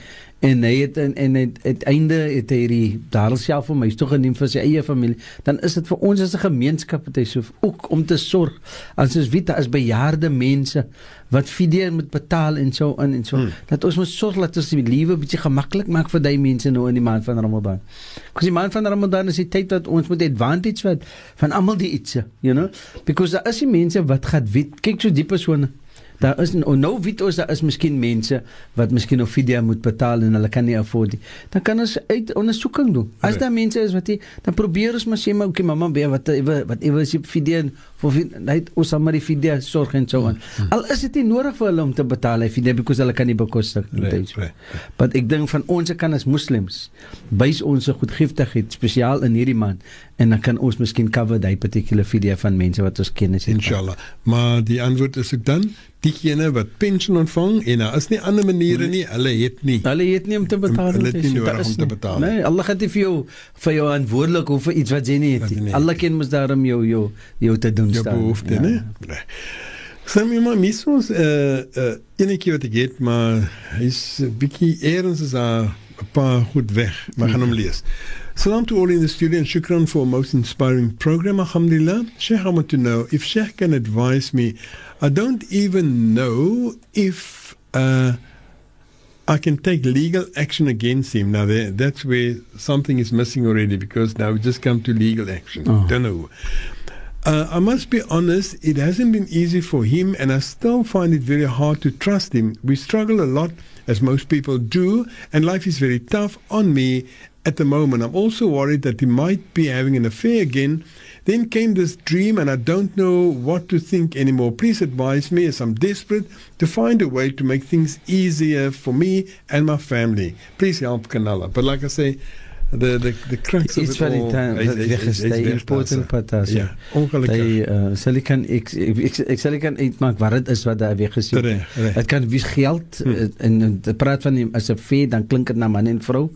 En hy het en, en het uiteinde het hy die daarel self vir my toe geneem vir sy eie familie. Dan is dit vir ons as 'n gemeenskap het hy so ook om te sorg. As ons weet daar is bejaarde mense wat fidee moet betaal en so in en so. Hmm. dat ons moet sorg dat ons die lewe bietjie gemaklik maak vir daai mense nou in die maand van Ramadan. Want die maand van Ramadan is die tyd wat ons moet advantage vat van almal die ietsie, you know, because daar is die mense wat gaan weet kyk so diep persone daar is nou, nou weet ons daar is miskien mense wat miskien video moet betaal en hulle kan nie afford nie. Dan kan ons uit ondersoeking doen. As nee. daar mense is wat jy dan probeer ons maar sê maar okay mamma be wat wat ewe is video vir net ons sal maar die video sorg en so aan. Hmm. Al is dit nie nodig vir hulle om te betaal hy video because hulle kan nie bekostig nie. Nee, nee. Maar ek dink van ons kan as moslems bys ons goedgiftigheid spesiaal in hierdie maand en dan kan ons miskien cover daai particular video van mense wat ons ken is inshallah. Maar die antwoord is ek dan diegene wat pensioen ontvang en daar is nie ander maniere nie, hulle het nie. Hulle het nie om te betaal nie. Hulle het nie nodig om te betaal nie. Nee, Allah het vir jou vir jou verantwoordelik of vir iets wat jy nie het nie. Allah ken mos daarom jou jou jou te doen staan. Jou behoefte, ja. nee. nee. Sam my mamma mis ons eh uh, uh, enetjie wat ek het, maar 'n bietjie eers is 'n paar goed weg. Maar gaan hom lees. Salam to all in the studio and shukran for a most inspiring program. Alhamdulillah. Sheikh, I want to know if Sheikh can advise me. I don't even know if uh, I can take legal action against him. Now, there, that's where something is missing already because now we just come to legal action. Oh. Don't know. Uh, I must be honest, it hasn't been easy for him, and I still find it very hard to trust him. We struggle a lot, as most people do, and life is very tough on me at the moment. I'm also worried that he might be having an affair again. Then came this dream, and I don't know what to think anymore. Please advise me as I'm desperate to find a way to make things easier for me and my family. Please help Kanala. But like I say, the the the crux of Iets it die all. time wat weg hy- is, hy's die important part daar. Ja, ongelukkig. Hy uh, sal ek kan ek ek, ek, ek sal ek kan uitmaak wat dit is wat daar is. Reg, reg. Dit kan wie geld Hm. uh, en en dit praat van die, as 'n fee dan klink dit na man en vrou.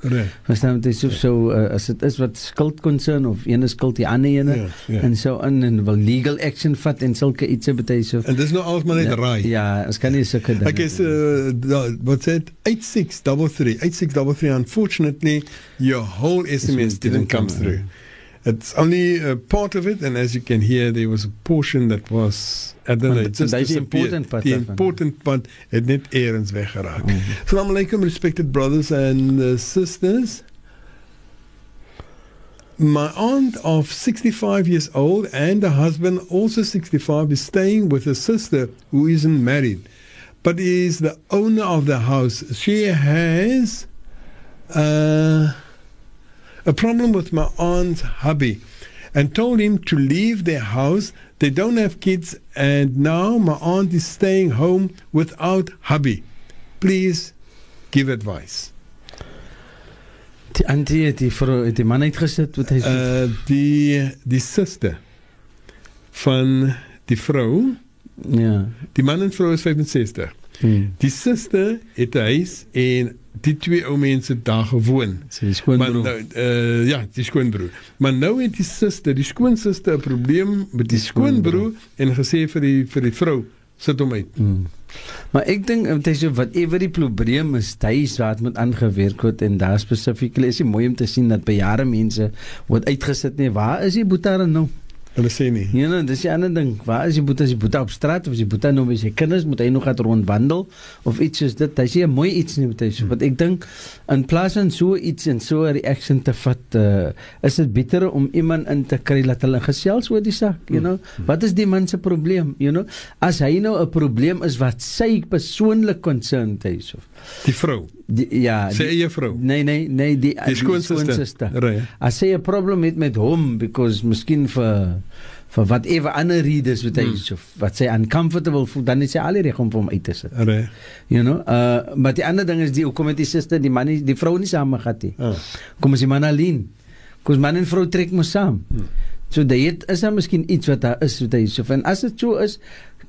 Verstaan jy so so uh, as dit is wat skuld concern of ene skuld die ander ene Ja, ja. en so in en wil legal action vat en sulke iets beteken so. En dis nou alles maar net ja, raai. Ja, ons kan nie sulke dinge. Okay, so uh, what's it? 8633. 8633. Unfortunately, your whole SMS didn't come through. It's only a part of it, and as you can hear, there was a portion that was I don't know, it just die important part The important part het net ergens weggeraak. Assalamu alaikum, respected brothers and uh, sisters. My aunt of 65 years old and her husband, also 65, is staying with a sister who isn't married, but is the owner of the house. She has uh, a problem with my aunt's hubby and told him to leave their house. They don't have kids, and now my aunt is staying home without hubby. Please give advice. Die antie het die vrou het die man uitgesit wat hy Uh, die die suster van die vrou. Ja. Die man en vrou is 65. Hmm. Die suster het 'n huis en die twee ou mense daar gewoon. So die skoonbroer. Maar nou, uh, ja, die skoonbroer. Maar nou het die suster, die skoonsuster 'n probleem met die skoonbroer en gesê vir die vir die vrou sit hom uit. Hmm. Maar ek dink dit is so whatever die probleem is, waar dit moet aangewerk word en daar spesifiek is dit mooi om te sien dat bejaarde mense word uitgesit nie. Waar is die boeta dan nou? Hulle sê nie. Ja, nou, dis 'n ander ding. Waar is die boeta? Is die boeta op straat of is die boeta nou by sy kinders? Moet hy nog gaan rondwandel of iets soos dit? Hy sê 'n mooi iets nie met hy so. Wat ek dink in plaas van so iets en so 'n reaction te vat, uh, is dit beter om iemand in te kry dat hulle gesels oor die saak, you know. Wat is die man se probleem, you know? As hy nou 'n probleem is wat sy persoonlik concerned is of Die vrou. Die, ja, Sy eie vrou. Nee, nee, nee, die Die skoonsister. Right. As sy 'n probleem het met hom because miskien vir vir whatever ander redes wat hy Hmm. so wat sy uncomfortable voel, dan is sy al die reg om vir hom uit te sit. Reg. You know, uh maar die ander ding is die hoekom het die suster die man nie die vrou nie saam gehad nie. Ah. Kom as die man alleen. Kom man en vrou trek mos saam. Hmm. So dit is daar miskien iets wat daar is wat hy so en as dit so is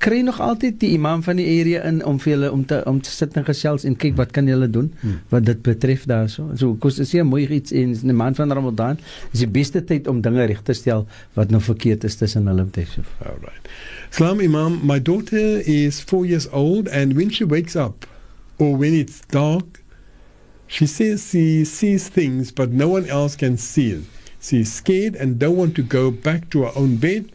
kry nog altyd die imam van die area in om vir hulle om te om te sit en gesels en kyk wat kan julle doen Hmm. wat dit betref daarso. So kos is hier mooi iets en in die maand van Ramadan is die beste tyd om dinge reg te stel wat nou verkeerd is tussen hulle Tesef. All right. Salam Imam, my daughter is four years old, and when she wakes up or when it's dark, she says she sees things, but no one else can see it. She's scared and don't want to go back to her own bed.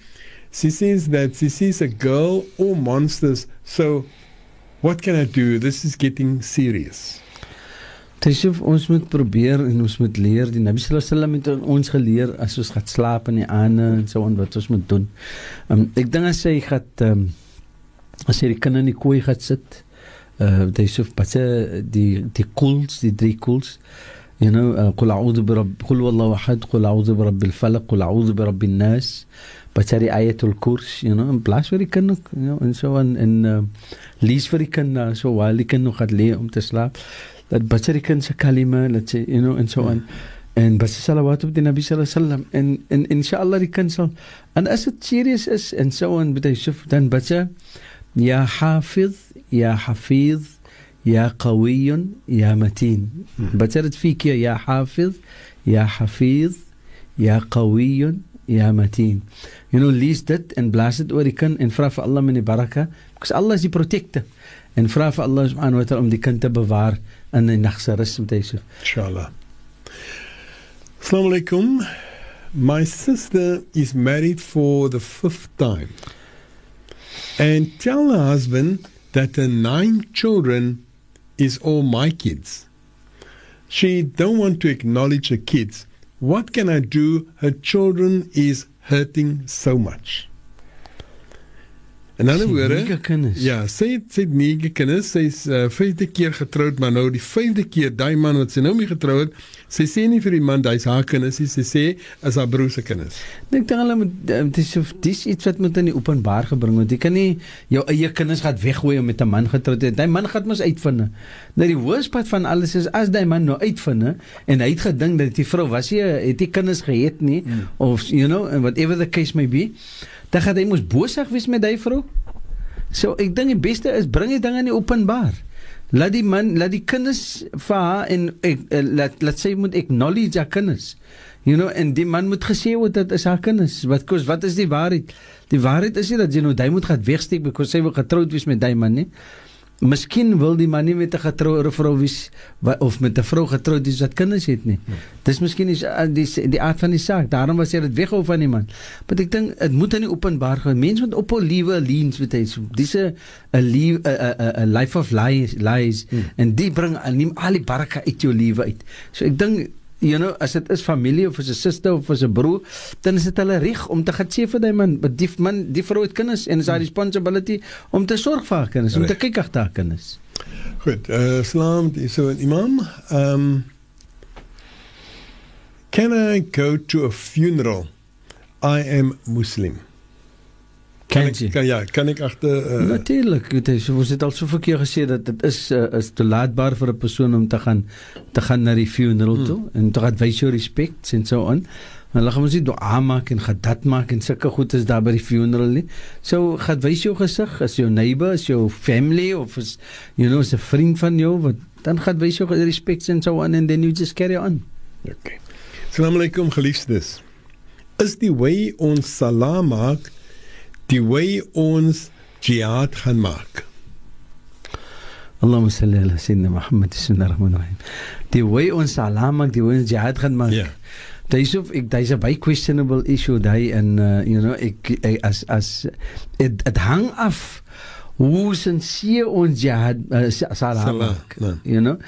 She says that she sees a girl or monsters. So, what can I do? This is getting serious. Tesef ons moet probeer en ons moet leer die Nabi sallallahu alaihi wasallam het ons geleer as ons gaan slaap in die aande en so on wat ons moet doen. Um, ek dink as jy gaan um, as jy die kinders in die kooi gaan sit uh Tesef pas die die kools die drie kools you know, uh, قل أعوذ برب قل والله واحد قل أعوذ برب الفلق قل أعوذ برب الناس. بتاري آية الكورس you know بلاش فري آه، كنو إن سو إن so ليش فري كنا شو والي كنو خد لي أم تسلا that بتاري كن سكالمة let's you know and so on and بس صلوات بدي النبي صلى الله عليه وسلم إن إن إن شاء الله ري كن صل أنا أسد سيريس أس and so on بدي أشوف then بتا يا حافظ يا حفيظ يا قوي يا متين بترد فيك يا حافظ يا حفيظ يا قوي يا متين you know dit en blaas dit oor die kind en vra vir Allah die baraka because Allah is die protector en vra vir Allah subhanahu wa ta'ala om die kind te bewaar in die nag se rus met hy so Inshallah. Assalamu alaikum. My sister is married for the fifth time. And tell her husband that her nine children is all my kids. She don't want to acknowledge her kids. What can I do? Her children is hurting so much. In ander het woorde, nege kinders. Ja, sy het sy het nege kinders. Sy's uh, vyfde keer getroud, maar nou die vyfde keer daai man wat sy nou mee getrou het, sy sê nie vir die man hy's haar kinders nie, sy sê is haar broer se kinders. Dink hulle moet eh, dis of dis iets wat moet in die openbaar gebring word. Jy kan nie jou eie kinders gaan weggooi om met 'n man getroud te wees. Daai man gaan mos uitvind. Nou die hoofpad van alles is as daai man nou uitvind en hy het gedink dat die vrou was nie het nie kinders gehet nie mm. of you know and whatever the case may be, dan gaan hy mos bosig wees met daai vrou. So ek dink die beste is bring die dinge in die openbaar. Laat die man, laat die kinders vir haar en ek, eh, laat laat sy moet acknowledge haar kinders. You know, en die man moet gesê word dat is haar kinders. Wat kos wat is die waarheid? Die waarheid is nie dat jy nou jy moet gaan wegsteek because sy wil getroud wees met daai man nie. Miskien wil die man nie met 'n getroude vrou wees of met 'n vrou getroud is wat kinders het nie. Hmm. Dis miskien die, die die aard van die saak. Daarom was hy dit weghou van die man. Maar ek dink dit moet in die openbaar gaan. Mense moet op hul liewe leans met hy. So, dis 'n 'n 'n life of lies lies hmm. en die bring al die baraka uit jou lewe uit. So ek dink you know as dit is familie of as 'n suster of as 'n broer dan is dit hulle reg om te gaan sê vir daai man die man die vrou het kinders en is haar responsibility om te sorg vir haar kinders om te kyk agter haar kinders Goed, uh salaam, dis so 'n imam. Um Can I go to a funeral? I am Muslim. Kan ek kan ja, kan ek agter uh, Natuurlik, weet jy, so ons het al soveel keer gesê dat dit is uh, is toelaatbaar vir 'n persoon om te gaan te gaan na die funeral toe Hmm. en te gaan wys jou respek en so aan. Maar hulle gaan mos nie dua maak en gadat maak en sulke goed is daar by die funeral nie. So gaan wys jou gesig, as jou neighbor, as jou family of as you know, 'n vriend van jou wat dan gaan wys jou respek en so aan and then you just carry on. Okay. Assalamu alaykum geliefdes. Is die way ons salaam maak die way ons jihad gaan maak? Allahumma salli ala sayyidina Muhammad bismillahir rahmanir rahim. Die way ons salaam maak, die way ons jihad gaan maak. Ja. Yeah. Dis of ek dis 'n baie questionable issue daai en uh, you know ek, ek as as dit dit hang af hoe sinseer ons jihad uh, salaam Salam, maak. nee. You know?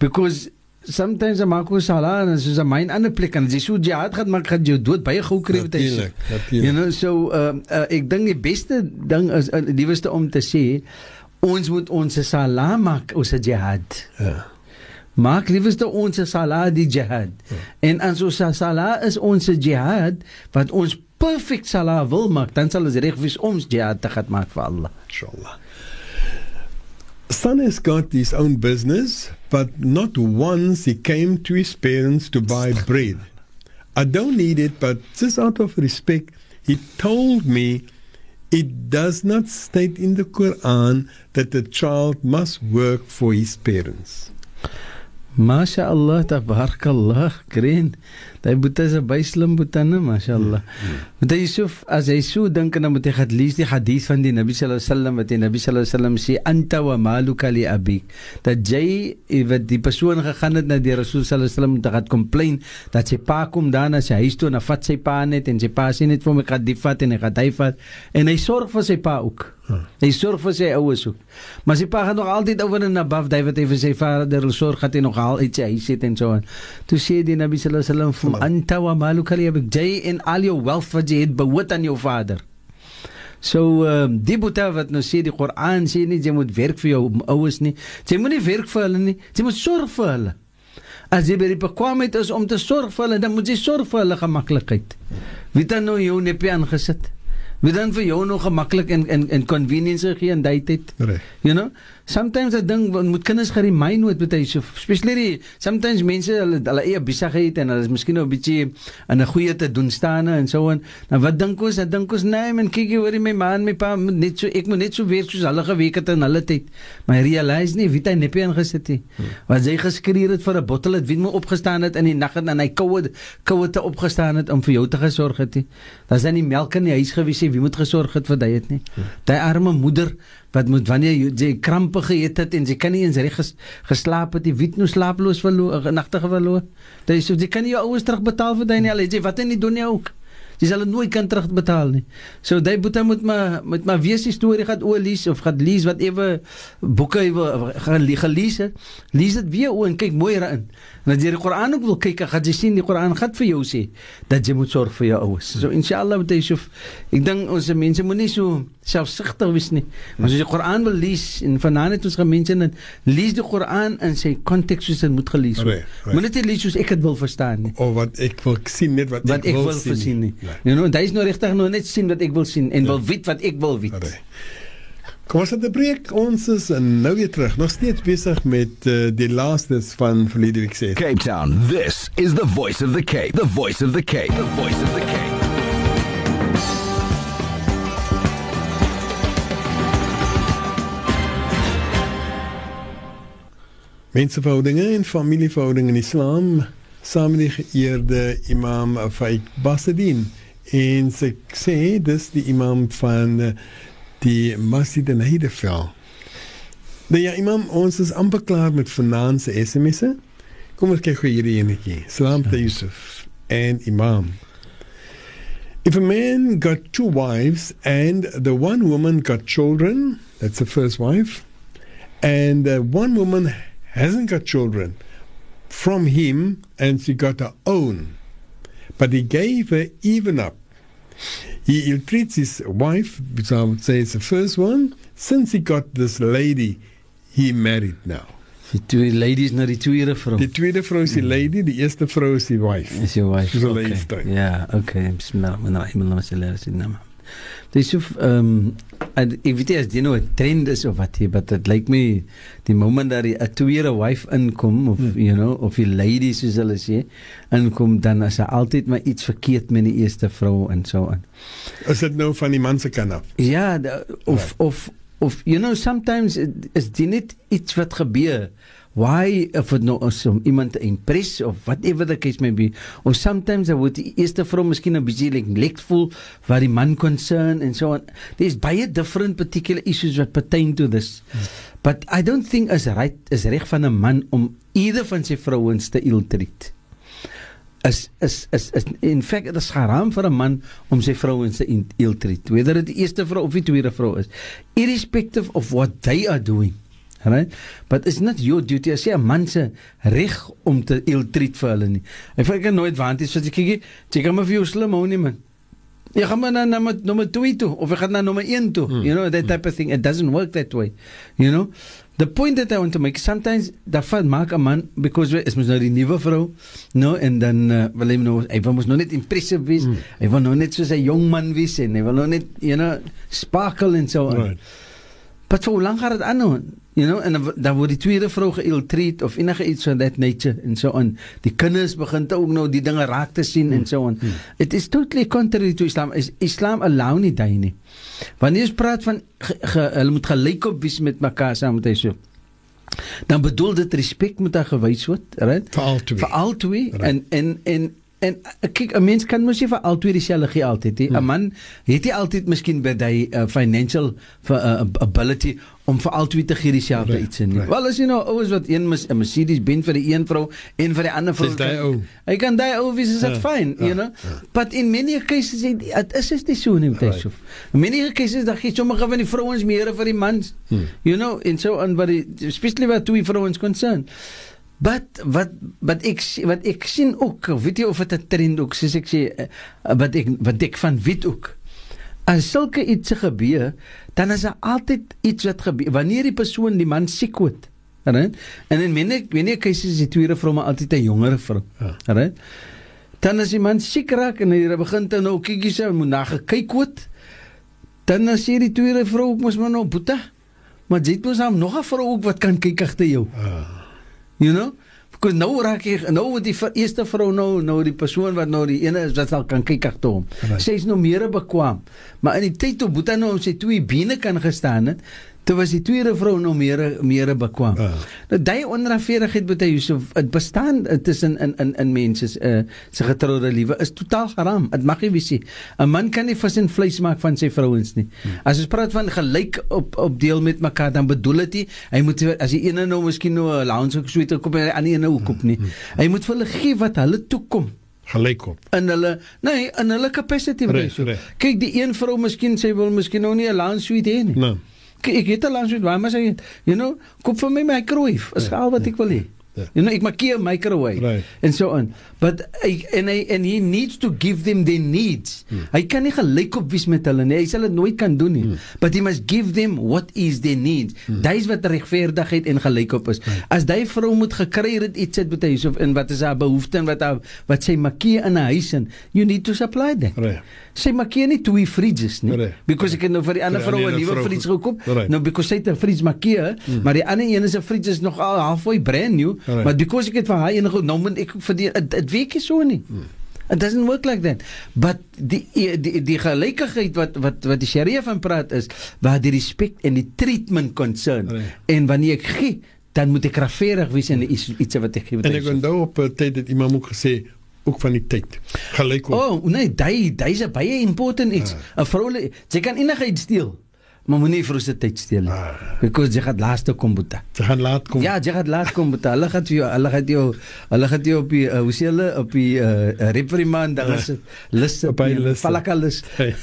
Because sometimes I maak ons salaam en soos 'n myn ander plek en as jy so jihad gaan maak gaan jy dood baie gou kry met hy. Natuurlijk. You know so uh, uh, ek dink die beste ding is uh, die beste om te sê ons moet ons salaam maak ons jihad. Ja. Maak liefste ons salah die jihad. Ja. En as ons salah is ons jihad wat ons perfek salah wil maak, dan sal ons reg wees om ons jihad te gaan maak vir Allah. Inshallah. Son has got his own business, but not once he came to his parents to buy bread. I don't need it, but just out of respect, he told me it does not state in the Quran that the child must work for his parents. Masha Allah, tabarakallah, green. Daai boetie is 'n baie slim boetie, né, Masha Allah. Want hy Yusuf, as hy so dink en dan moet hy gaan lees die hadith van die Nabi sallallahu alaihi wasallam wat die Nabi sallallahu alaihi wasallam sê anta wa maluka li abik. Dat jy eh, wat die persoon gegaan het na die Rasul sallallahu alaihi wasallam te gaan complain dat sy pa kom dan as hy huis toe en dan vat sy pa net en sy pa sê net vir ek gaan die vat en ek gaan hy vat en hy sorg vir sy pa ook. Hy sorg vir sy ouers ook. Maar sy pa gaan nog altyd oor en above wat hy vir sy vader sorg het hy nog al iets hy sê en so aan. Toe sê die Nabi sallallahu alaihi wasallam vir hom anta wa maluka li abik jy en al jou wealth wat jy het behoort aan jou vader. So um, die boeta wat nou sê die Koran sê nie jy moet werk vir jou ouers nie. Jy moet nie werk vir hulle nie. Jy moet sorg vir hulle. As jy by die bekwaamheid is om te sorg vir hulle, dan moet jy sorg vir hulle gemaklikheid. Wie dan nou jou nepie aangesit? Wie dan vir jou nog gemaklik en en en convenience gee in daai tyd? Reg. You know? Sometimes I dink moet kinders geremind word hy so especially sometimes mense hulle hulle eie besigheid en hulle is miskien nou 'n bietjie in 'n goeie te doen staan en so en nou wat dink ons? Dan dink ons nee man kyk jy hoor my man my pa net so ek moet net so werk soos hulle gewerk het in hulle tyd. Maar hy realize nie wie hy neppie ingesit het. Wat hy geskreer het vir 'n bottel het wie moet opgestaan het in die nag en hy koue koue te opgestaan het om vir jou te gesorg het. Daar's dan nie melk in die huis gewees nie. Wie moet gesorg het vir het nie. Daai arme moeder wat moet wanneer jy, jy krampe geëet het en sy kan nie eens reg ges, geslaap het, die wit nou slaaploos verloor, nagtige verloor. Dit is so jy kan nie jou ouers terugbetaal vir daai nie. Het jy wat in die doen jy ook. Jy sal dit nooit kan terugbetaal nie. So daai boeta moet maar moet maar wees die storie gaan oor lees of gaan lees wat ewe boeke wil gaan le- gelees het. Lees dit weer oor en kyk mooi daarin. En as jy die Koran ook wil kyk, gaan jy sien die Koran gaan vir jou sê dat jy moet sorg vir jou ouers. So inshallah met Yusuf, ek dink ons mense moenie so selfsugtig wees nie. Maar as jy die Koran wil lees en vanaand het ons gemense dat lees die Koran in sy konteks soos dit moet gelees word. Right, right. Moenie dit lees soos ek dit wil verstaan nie. Of wat ek wil sien net wat, Wat ek wil sien. sien nie. Nee. You know, dit is nou regtig nou net sien wat ek wil sien en wil weet wat ek wil weet. Kom ons het 'n breek. Ons is nou weer terug. Nog steeds besig met uh, die laastes van verlede week se. Cape Town, this is the voice of the Cape. The voice of the Cape. The voice of the Cape. Menseverhoudinge en familieverhoudinge in Islam die geëerde Imam Faik Basadin en sy sê dis die imam van eh, die Masjid in Heideveld. Nou ja, imam, ons is amper klaar met vanaand se SMS'e. Kom ons kyk hoe hierdie enetjie. Salam te Yusuf and Imam. If a man got two wives and the one woman got children, that's the first wife, and uh, one woman hasn't got children from him and she got her own, but he gave her even up. He ill treats his wife, which I would say is the first one, since he got this lady he married now. Die twee ladies na die tweede vrou. Die tweede vrou is die mm. lady, die eerste vrou is die wife. Is jou wife. Dis 'n okay. leefstyl. Ja, okay. Bismillahirrahmanirrahim. Allahumma salli ala sayyidina Muhammad. Dis so ehm um, ek weet nie as dit nou 'n trend is of wat hier, but it like me die moment dat die 'n tweede wife inkom of hmm. you know of die ladies soos hulle sê inkom dan is daar altyd maar iets verkeerd met die eerste vrou en so aan. Is dit nou van die man se kant af? Ja, da, of of of you know sometimes it- is dit net iets wat gebeur. Why if it is om iemand impress of whatever the case may be or sometimes I would eerste vrou miskien 'n bietjie like neglectful wat die man concern and so on. There's baie different particular issues wat pertain to this. But I don't think is right is reg van 'n man om either van sy vrouens te ill treat is is is, is in feite dit is haram vir 'n man om sy vrouens te ill treat whether dit die eerste vrou of die tweede vrou is irrespective of what they are doing right but it's not your duty as 'n man se reg om te ill treat vir hulle nie. Ek vind ek nooit want is wat ek kyk jy kan maar vir jou slim hou nie man. Jy gaan maar na nommer nommer 2 toe of jy gaan na nommer 1 toe you know that type of thing. It doesn't work that way you know. The point that I want to make sometimes dat vat maak 'n man because is mos nou die nuwe vrou no en dan uh, wil hy nou hy wil mos nou net impressive wees. Mm. hy wil nou net soos 'n jong man wees en hy wil nou net you know sparkle en so on Right. but vir hoe lank gaan dit aanhou you know en dan- word die tweede vrou geïltreat of enige iets van that nature en so on die kinders begin te ook nou die dinge raak te sien mm. en so on mm. it is totally contrary to Islam is Islam allow nie daai nie wanneer jy praat van ge, ge, hulle moet gelyk op wees met mekaar saam met hy so dan bedoel dit respek moet daar gewys word right vir al twee vir al twee right. en en en en uh, kyk 'n mens kan mos nie vir al twee dieselfde gee altyd nie 'n hmm. man het nie altyd miskien by die uh, financial for, uh, ability om vir al twee te gee dieselfde Right, iets in nie right. wel as jy nou ouens wat een mis- 'n Mercedes Benz vir die een vrou en vir die ander vrou Dis daai ou. hy kan daai ou wees is dit Ja, fyn ja, you know but in many cases it it is is nie so nie met right. in many cases dan gee sommige van die vrouens meer vir die mans Hmm. you know en so on but especially wat twee vrouens concern But wat wat ek wat ek sien ook, weet jy of dit 'n trend ook soos ek sê eh, wat ek wat ek van weet ook. As sulke iets gebeur, dan is daar altyd iets wat gebeur wanneer die persoon die man siek word. Right? En in many many cases is die tweede vrou maar altyd 'n jongere vrou. Ja. Right? Dan as die man siek raak en hy begin dan nou kykie sy moet na gekyk word, dan as jy die tweede vrou ook mos maar nou boeta. Maar jy het mos nog 'n vrou ook wat kan kyk agter jou. You know? Because nou raak jy nou word die eerste vrou nou nou die persoon wat nou die ene is wat sal kan kyk agter hom. Right. Sy is nou meer bekwam. Maar in die tyd toe Boeta nou op sy twee bene kan gestaan het, toe was die tweede vrou nou meer meer bekwam. Ah. Nou daai onregverdigheid Boeta Yusuf, dit bestaan eh, tussen in in in mense uh, se getroude liewe is totaal haram. Dit mag nie wees nie. 'n Man kan nie vis en vleis maak van sy vrouens nie. As ons praat van gelyk op op deel met mekaar, dan bedoel dit nie hy moet as die ene nou miskien nou 'n lounge of so iets kom en die ander ene ook op nie. Hy moet vir hulle gee wat hulle toekom gelyk op in hulle nee in hulle capacity ratio. Kyk die een vrou miskien sy wil miskien nou nie 'n lounge suite hê nie. Nee. Ek het 'n lounge suite, waar maar sy you know, koop vir my my microwave. Is al wat ek wil hê. You know, ek maak 'n microwave Right. and so on. But hy en hy and he needs to give them their needs. Hmm. Hy kan nie gelyk op wees met hulle nie. Hy sal dit nooit kan doen nie. But he must give them what is their needs. Hmm. Dis wat regverdigheid en gelykop is. As daai vrou moet gekry het iets uit met hy of in wat is haar behoefte en wat haar wat sy makie in 'n huis in, you need to supply that. Right. Sy makie nie twee fridges nie. Right. Because ek het nou vir die ander vrou 'n nuwe fridge ge- gekoop. Right. Nou because sy het 'n fridge makie, Mm. maar die ander een is 'n fridge is nog al halfway brand new, Right. maar because ek het vir haar een nou moet ek vir die dit werk nie so nie. It doesn't work like that. But die die die gelykigheid wat wat wat die Sharia van praat is waar die respek en die treatment concern. Right. En wanneer ek gee, dan moet ek regverdig wees in iets iets wat ek gee. wat En ek onthou op 'n tyd het iemand ook gesê ook van die tyd. Gelyk op. Oh, nee, daai daai is baie important iets. 'n Vrou jy kan enigiets steel. Maar moenie vir ons se tyd steel nie. Because jy gaan laaste kom boeta. Jy gaan laat kom. Ja, jy gaan laat kom boeta. Hulle gaan vir jou, hulle gaan jou, hulle gaan jou op die uh, hoe sê hulle op die uh, reprimand daar is dit lus op die. Hey.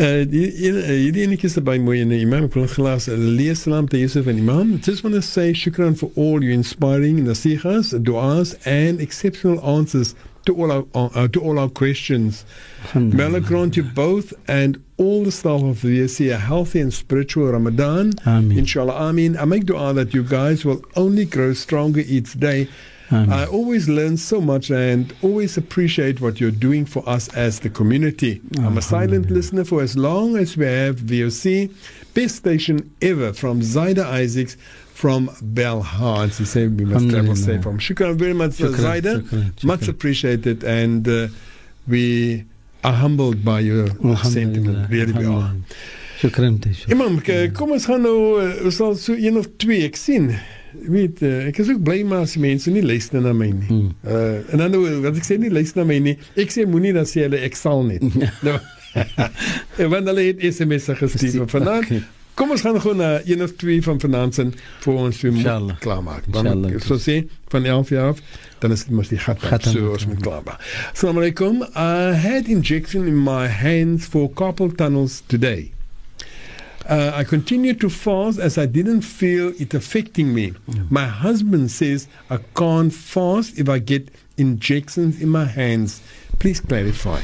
Uh, hierdie enetjie is by mooi in die imam van gelas lees salam te Yusuf en imam just want to say shukran for all your inspiring nasihas du'as and exceptional answers to all our uh, to all our questions. May Allah grant you both and all the staff of the VSC a healthy and spiritual Ramadan. Ameen. inshallah Ameen I make dua that you guys will only grow stronger each day. I always learn so much and always appreciate what you're doing for us as the community. I'm a silent listener for as long as we have VOC. Best station ever from Zaida Isaacs from Belhans. He said we must travel safe from. Shukran very much, Shukran, Zaida. shukran, Much appreciated and uh, we are humbled by your sentiment. Really we are. Shukran Taisha. Imam, kom ons gaan nou ons sal so een of twee ek sien. Weet uh, ek is ook bly maar as mense nie luister na my nie. Hmm. Uh en dan nou wat ek sê nie luister na my nie. Ek sê moenie dan sê hulle ek sal net. nou. want hulle het SMS -e gestuur van vanaand. Kom ons gaan een of twee van vanaand se vir ons weer Inshallah. klaarmaak. Want so sê van 11 jaar af dan is dit mos die gat Gat aan. so ons moet klaarmaak. Assalamu alaikum. I had injection in my hands for carpal tunnels today. Uh, I continued to fast as I didn't feel it affecting me. My husband says I can't fast if I get injections in my hands. Please clarify.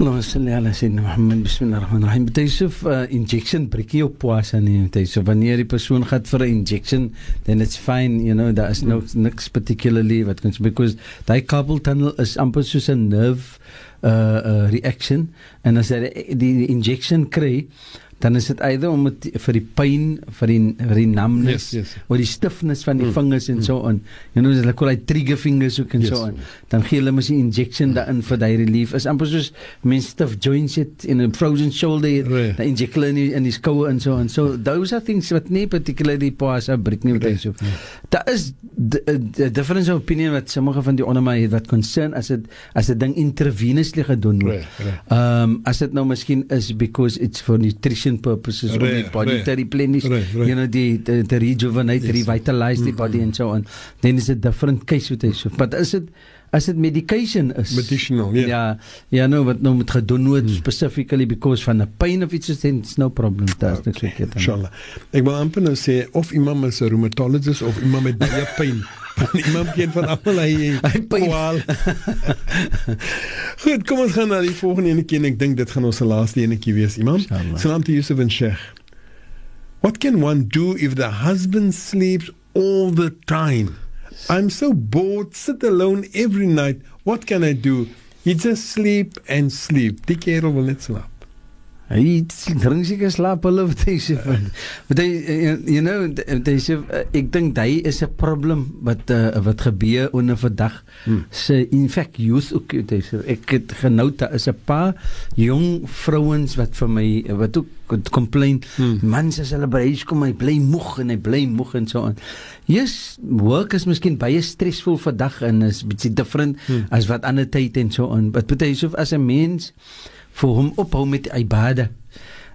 Allahumma salli ala sayyidina Muhammad bismillahirrahmanirrahim. Taisuf uh, injection breek nie op poasa nie. Taisuf wanneer die persoon gaan vir 'n injection, then it's fine, you know, daar is no niks particularly wat kan because daai carpal tunnel is amper soos 'n nerve uh, uh reaction en as die, die injection kry dan is dit either om het, vir die pyn vir die vir die numbness Yes, yes. of die stiffness van die Mm, vingers en so on you know hulle call it trigger fingers ook en Yes. so on dan gee hulle mos 'n injection daarin vir daai relief. Is amper soos mense stiff joints het in 'n frozen shoulder Right. dan inject hulle in die, in die skouer en so on so those are things wat nie particularly pause breek nie wat so daar is d- d- difference of opinion wat sommige van die onder my het wat concern as dit as dit ding intravenously gedoen word. Right, right. um as dit nou miskien is because it's for nutrition purposes om die Right, body right. te replenish Right, right. you know die die, die rejuvenate Yes. revitalize die body and so on then is it different case with it but is it as dit medication is Medicinal, yeah. ja ja nou wat nou moet gedoen word specifically because van 'n pain of iets soos dit it's no problem daar's niks verkeerd aan. Inshallah. Ek wil amper nou sê of iemand is 'n rheumatologist of iemand met baie pyn. iemand ken van almal hy pyn. Goed, kom ons gaan na die volgende enetjie en ek dink dit gaan ons se laaste enetjie wees, imam. Salam to Yusuf and Sheikh. What can one do if the husband sleeps all the time? I'm so bored, sit alone every night. What can I do? He just sleep and sleep. Die kerel wil net slaap. Hy drink seker slaap hulle wat hy sê van. But hy uh, you know hy sê uh, ek dink hy is 'n probleem wat uh, wat gebeur onder vandag Hmm. se in fact youth ook hy sê ek het genout daar is 'n paar jong vrouens wat vir my wat ook complain Hmm. mans as hulle by huis kom hy bly moeg en hy bly moeg en so aan. Yes, work is miskien baie stresvol vandag en is bietjie different Hmm. as wat ander tyd en so aan. But baie so as 'n mens vir hom ophou met ibada.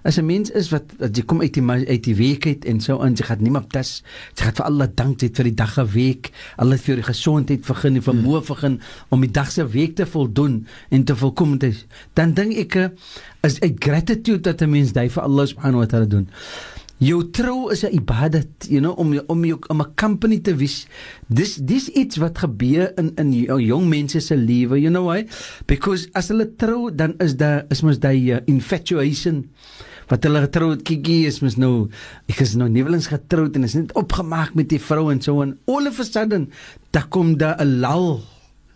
As 'n mens is wat, wat jy kom uit die uit die week uit en so aan, jy gaan nie maar das, jy gaan vir Allah dank dit vir die dag geweek, Allah vir die gesondheid vergun, die vermoë vergun om die dag se week te voldoen en te volkom te dan dink ek eh, is uit gratitude dat 'n mens dit vir Allah subhanahu wa taala doen. Jou trou is 'n ibadat, you know, om om jou om 'n company te wees. Dis dis iets wat gebeur in in jong mense se lewe, you know why? Because as hulle trou, dan is daar is mos daai uh, infatuation wat hulle getrou het Kiki is mos nou ek is nou nuwelings getroud en is net opgemaak met die vrou en so en all of a sudden daar kom daar 'n lull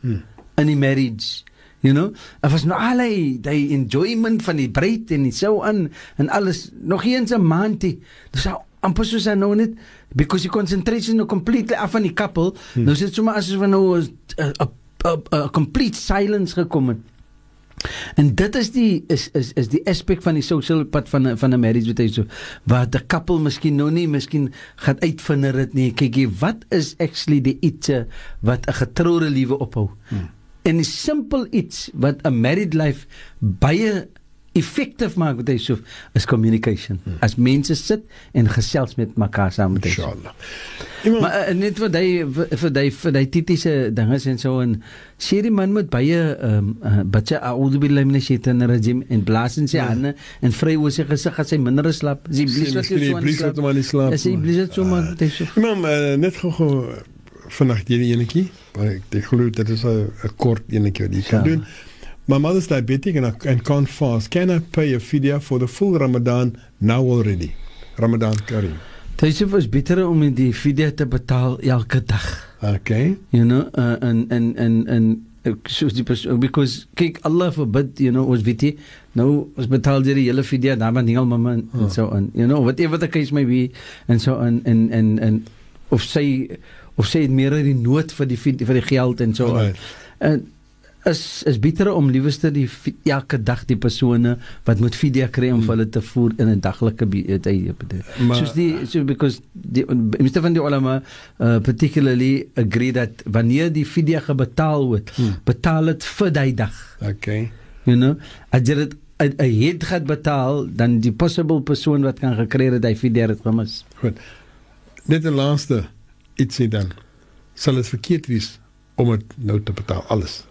Hmm. in die marriage you know of was nou al die enjoyment van die bruid en die sou aan en alles nog eens 'n maand nie dis al amper soos hy nou net because your concentration nou completely af van die couple hmm. nou sit sommer asof nou 'n complete silence gekom het En dit is die is is is die aspek van die social pad van 'n van 'n marriage wat hy so wat 'n couple miskien nou nie miskien gaan uitvind dit nie. Kykie, wat is actually die iets wat 'n getroude lewe ophou? Hmm. En 'n simpel iets wat 'n married life baie effektief maak wat hy so is communication. Hmm. As mense sit en gesels met mekaar saam met Inshallah. Maar uh, net vir hy vir hy vir hy titiese dinge en so en sê die man moet baie ehm um, uh, baie a'udhu billahi minash shaitanir rajim en blaas in sy Ja. hande en vry oor sy gesig as hy minder slap. Sy blies wat so aan blies wat hom aan die slaap Ja, sy maak. blies dit so is so. Imam, uh, net gou vannacht hierdie enetjie, maar ek ek glo dit is 'n kort enetjie wat jy kan Ja. doen. My mother's diabetic and, I, and can't fast. Can I pay a fidya for the full Ramadan now already? Ramadan Kareem. Dit is was beter om die fidya te betaal elke dag. Okay. You know, uh, en en en en soos die persoon because kyk Allah forbid you know ons weet jy nou ons betaal jy die hele fidya dan maar dingel mamma en Oh. so on you know whatever the case may be en so on en en en of sy of sy het meer die nood vir die vir die geld en so on Alright. en is is beter om liewerste die elke dag die persone wat moet fidya kry om vir hulle te voer in 'n daglike be- tyd Maar- soos die so because die meeste van die ulama uh, particularly agree dat wanneer die fidya gebetaal word Hmm. betaal dit vir daai dag Okay. you know as jy dit 'n het gaan betaal dan die possible persoon wat kan gekry het hy fidya het gemis Goed. Net 'n laaste ietsie dan. Sal dit verkeerd wees om dit nou te betaal alles?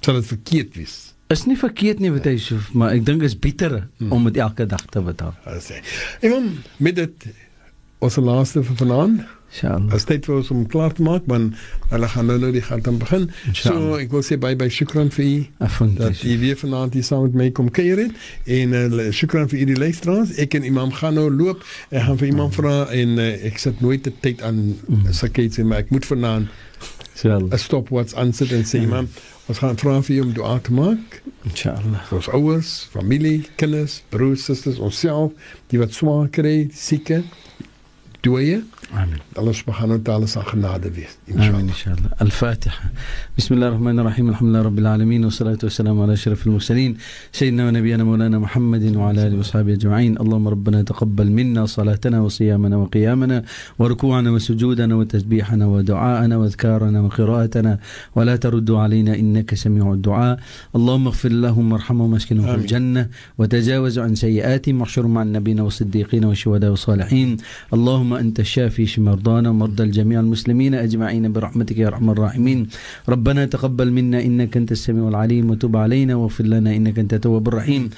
Sal dit verkeerd wees? is nie verkeerd nie wat hy so maar ek dink is beter Hmm. om dit elke dag te betaal Hulle sê. Imam, met dit ons laaste vir vanaand. Inshallah. As tyd vir ons om klaar te maak, want hulle gaan nou nou die gaan dan begin. So Inshallah. ek wil sê bye bye shukran vir u dat u weer vanaand hier saam met my kom kuier het en uh, shukran vir u die luisteraars. Ek en Imam gaan nou loop. Ek gaan vir Imam vra en uh, ek sit nooit te tyd aan mm. sulke iets en maar ek moet vanaand Inshallah. 'n stopwatch aansit en sê Imam, ons gaan vra vir u om dua te maak. Inshallah. Vir ons ouers, familie, kinders, broers, susters, onsself, die wat swaar kry, sieke, dooie. Amen. Allah subhanahu wa ta'ala sal genade wees. آمين إن شاء الله الفاتحة بسم الله الرحمن الرحيم الحمد لله رب العالمين والصلاة والسلام على أشرف المرسلين سيدنا ونبينا مولانا محمد وعلى آله وصحبه أجمعين اللهم ربنا تقبل منا صلاتنا وصيامنا وقيامنا وركوعنا وسجودنا وتسبيحنا ودعاءنا وأذكارنا وقراءتنا ولا ترد علينا إنك سميع الدعاء اللهم اغفر لهم وارحمهم واسكنهم في آمين. الجنة وتجاوز عن سيئاتهم واحشرهم مع النبيين والصديقين والشهداء والصالحين اللهم أنت الشافي اشف مرضانا ومرضى الجميع المسلمين أجمعين برحمتك يا أرحم الراحمين. ربنا تقبل منا إنك أنت السميع العليم وتب علينا واغفر لنا إنك أنت التواب الرحيم.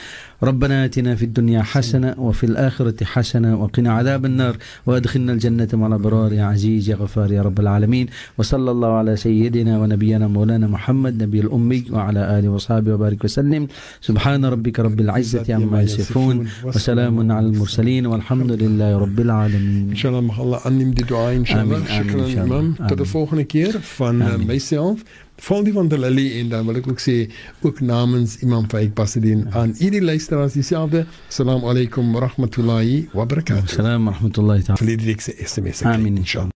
ربنا آتنا في الدنيا حسنة وفي الآخرة حسنة وقنا عذاب النار وأدخلنا الجنة مع الأبرار. يا عزيز يا غفار يا رب العالمين. وصلى الله على سيدنا ونبينا مولانا محمد نبي الأمي وعلى آله وصحبه وبارك وسلم. سبحان ربك رب العزة عما يصفون. وسلام على المرسلين والحمد لله رب العالمين. Inshallah mag Allah aanneem die dua inshallah. Amin, Shukran imam. Tot de volgende keer van uh, Amin. Volnie van der Lille en dan wil ek ook sê ook namens Imam Faik Pasadin aan u die luisteraars dieselfde. Assalamu alaykum wa rahmatullahi wa barakatuh. Assalamu wa rahmatullahi ta'ala. Vir die direkte SMS. Amin inshallah.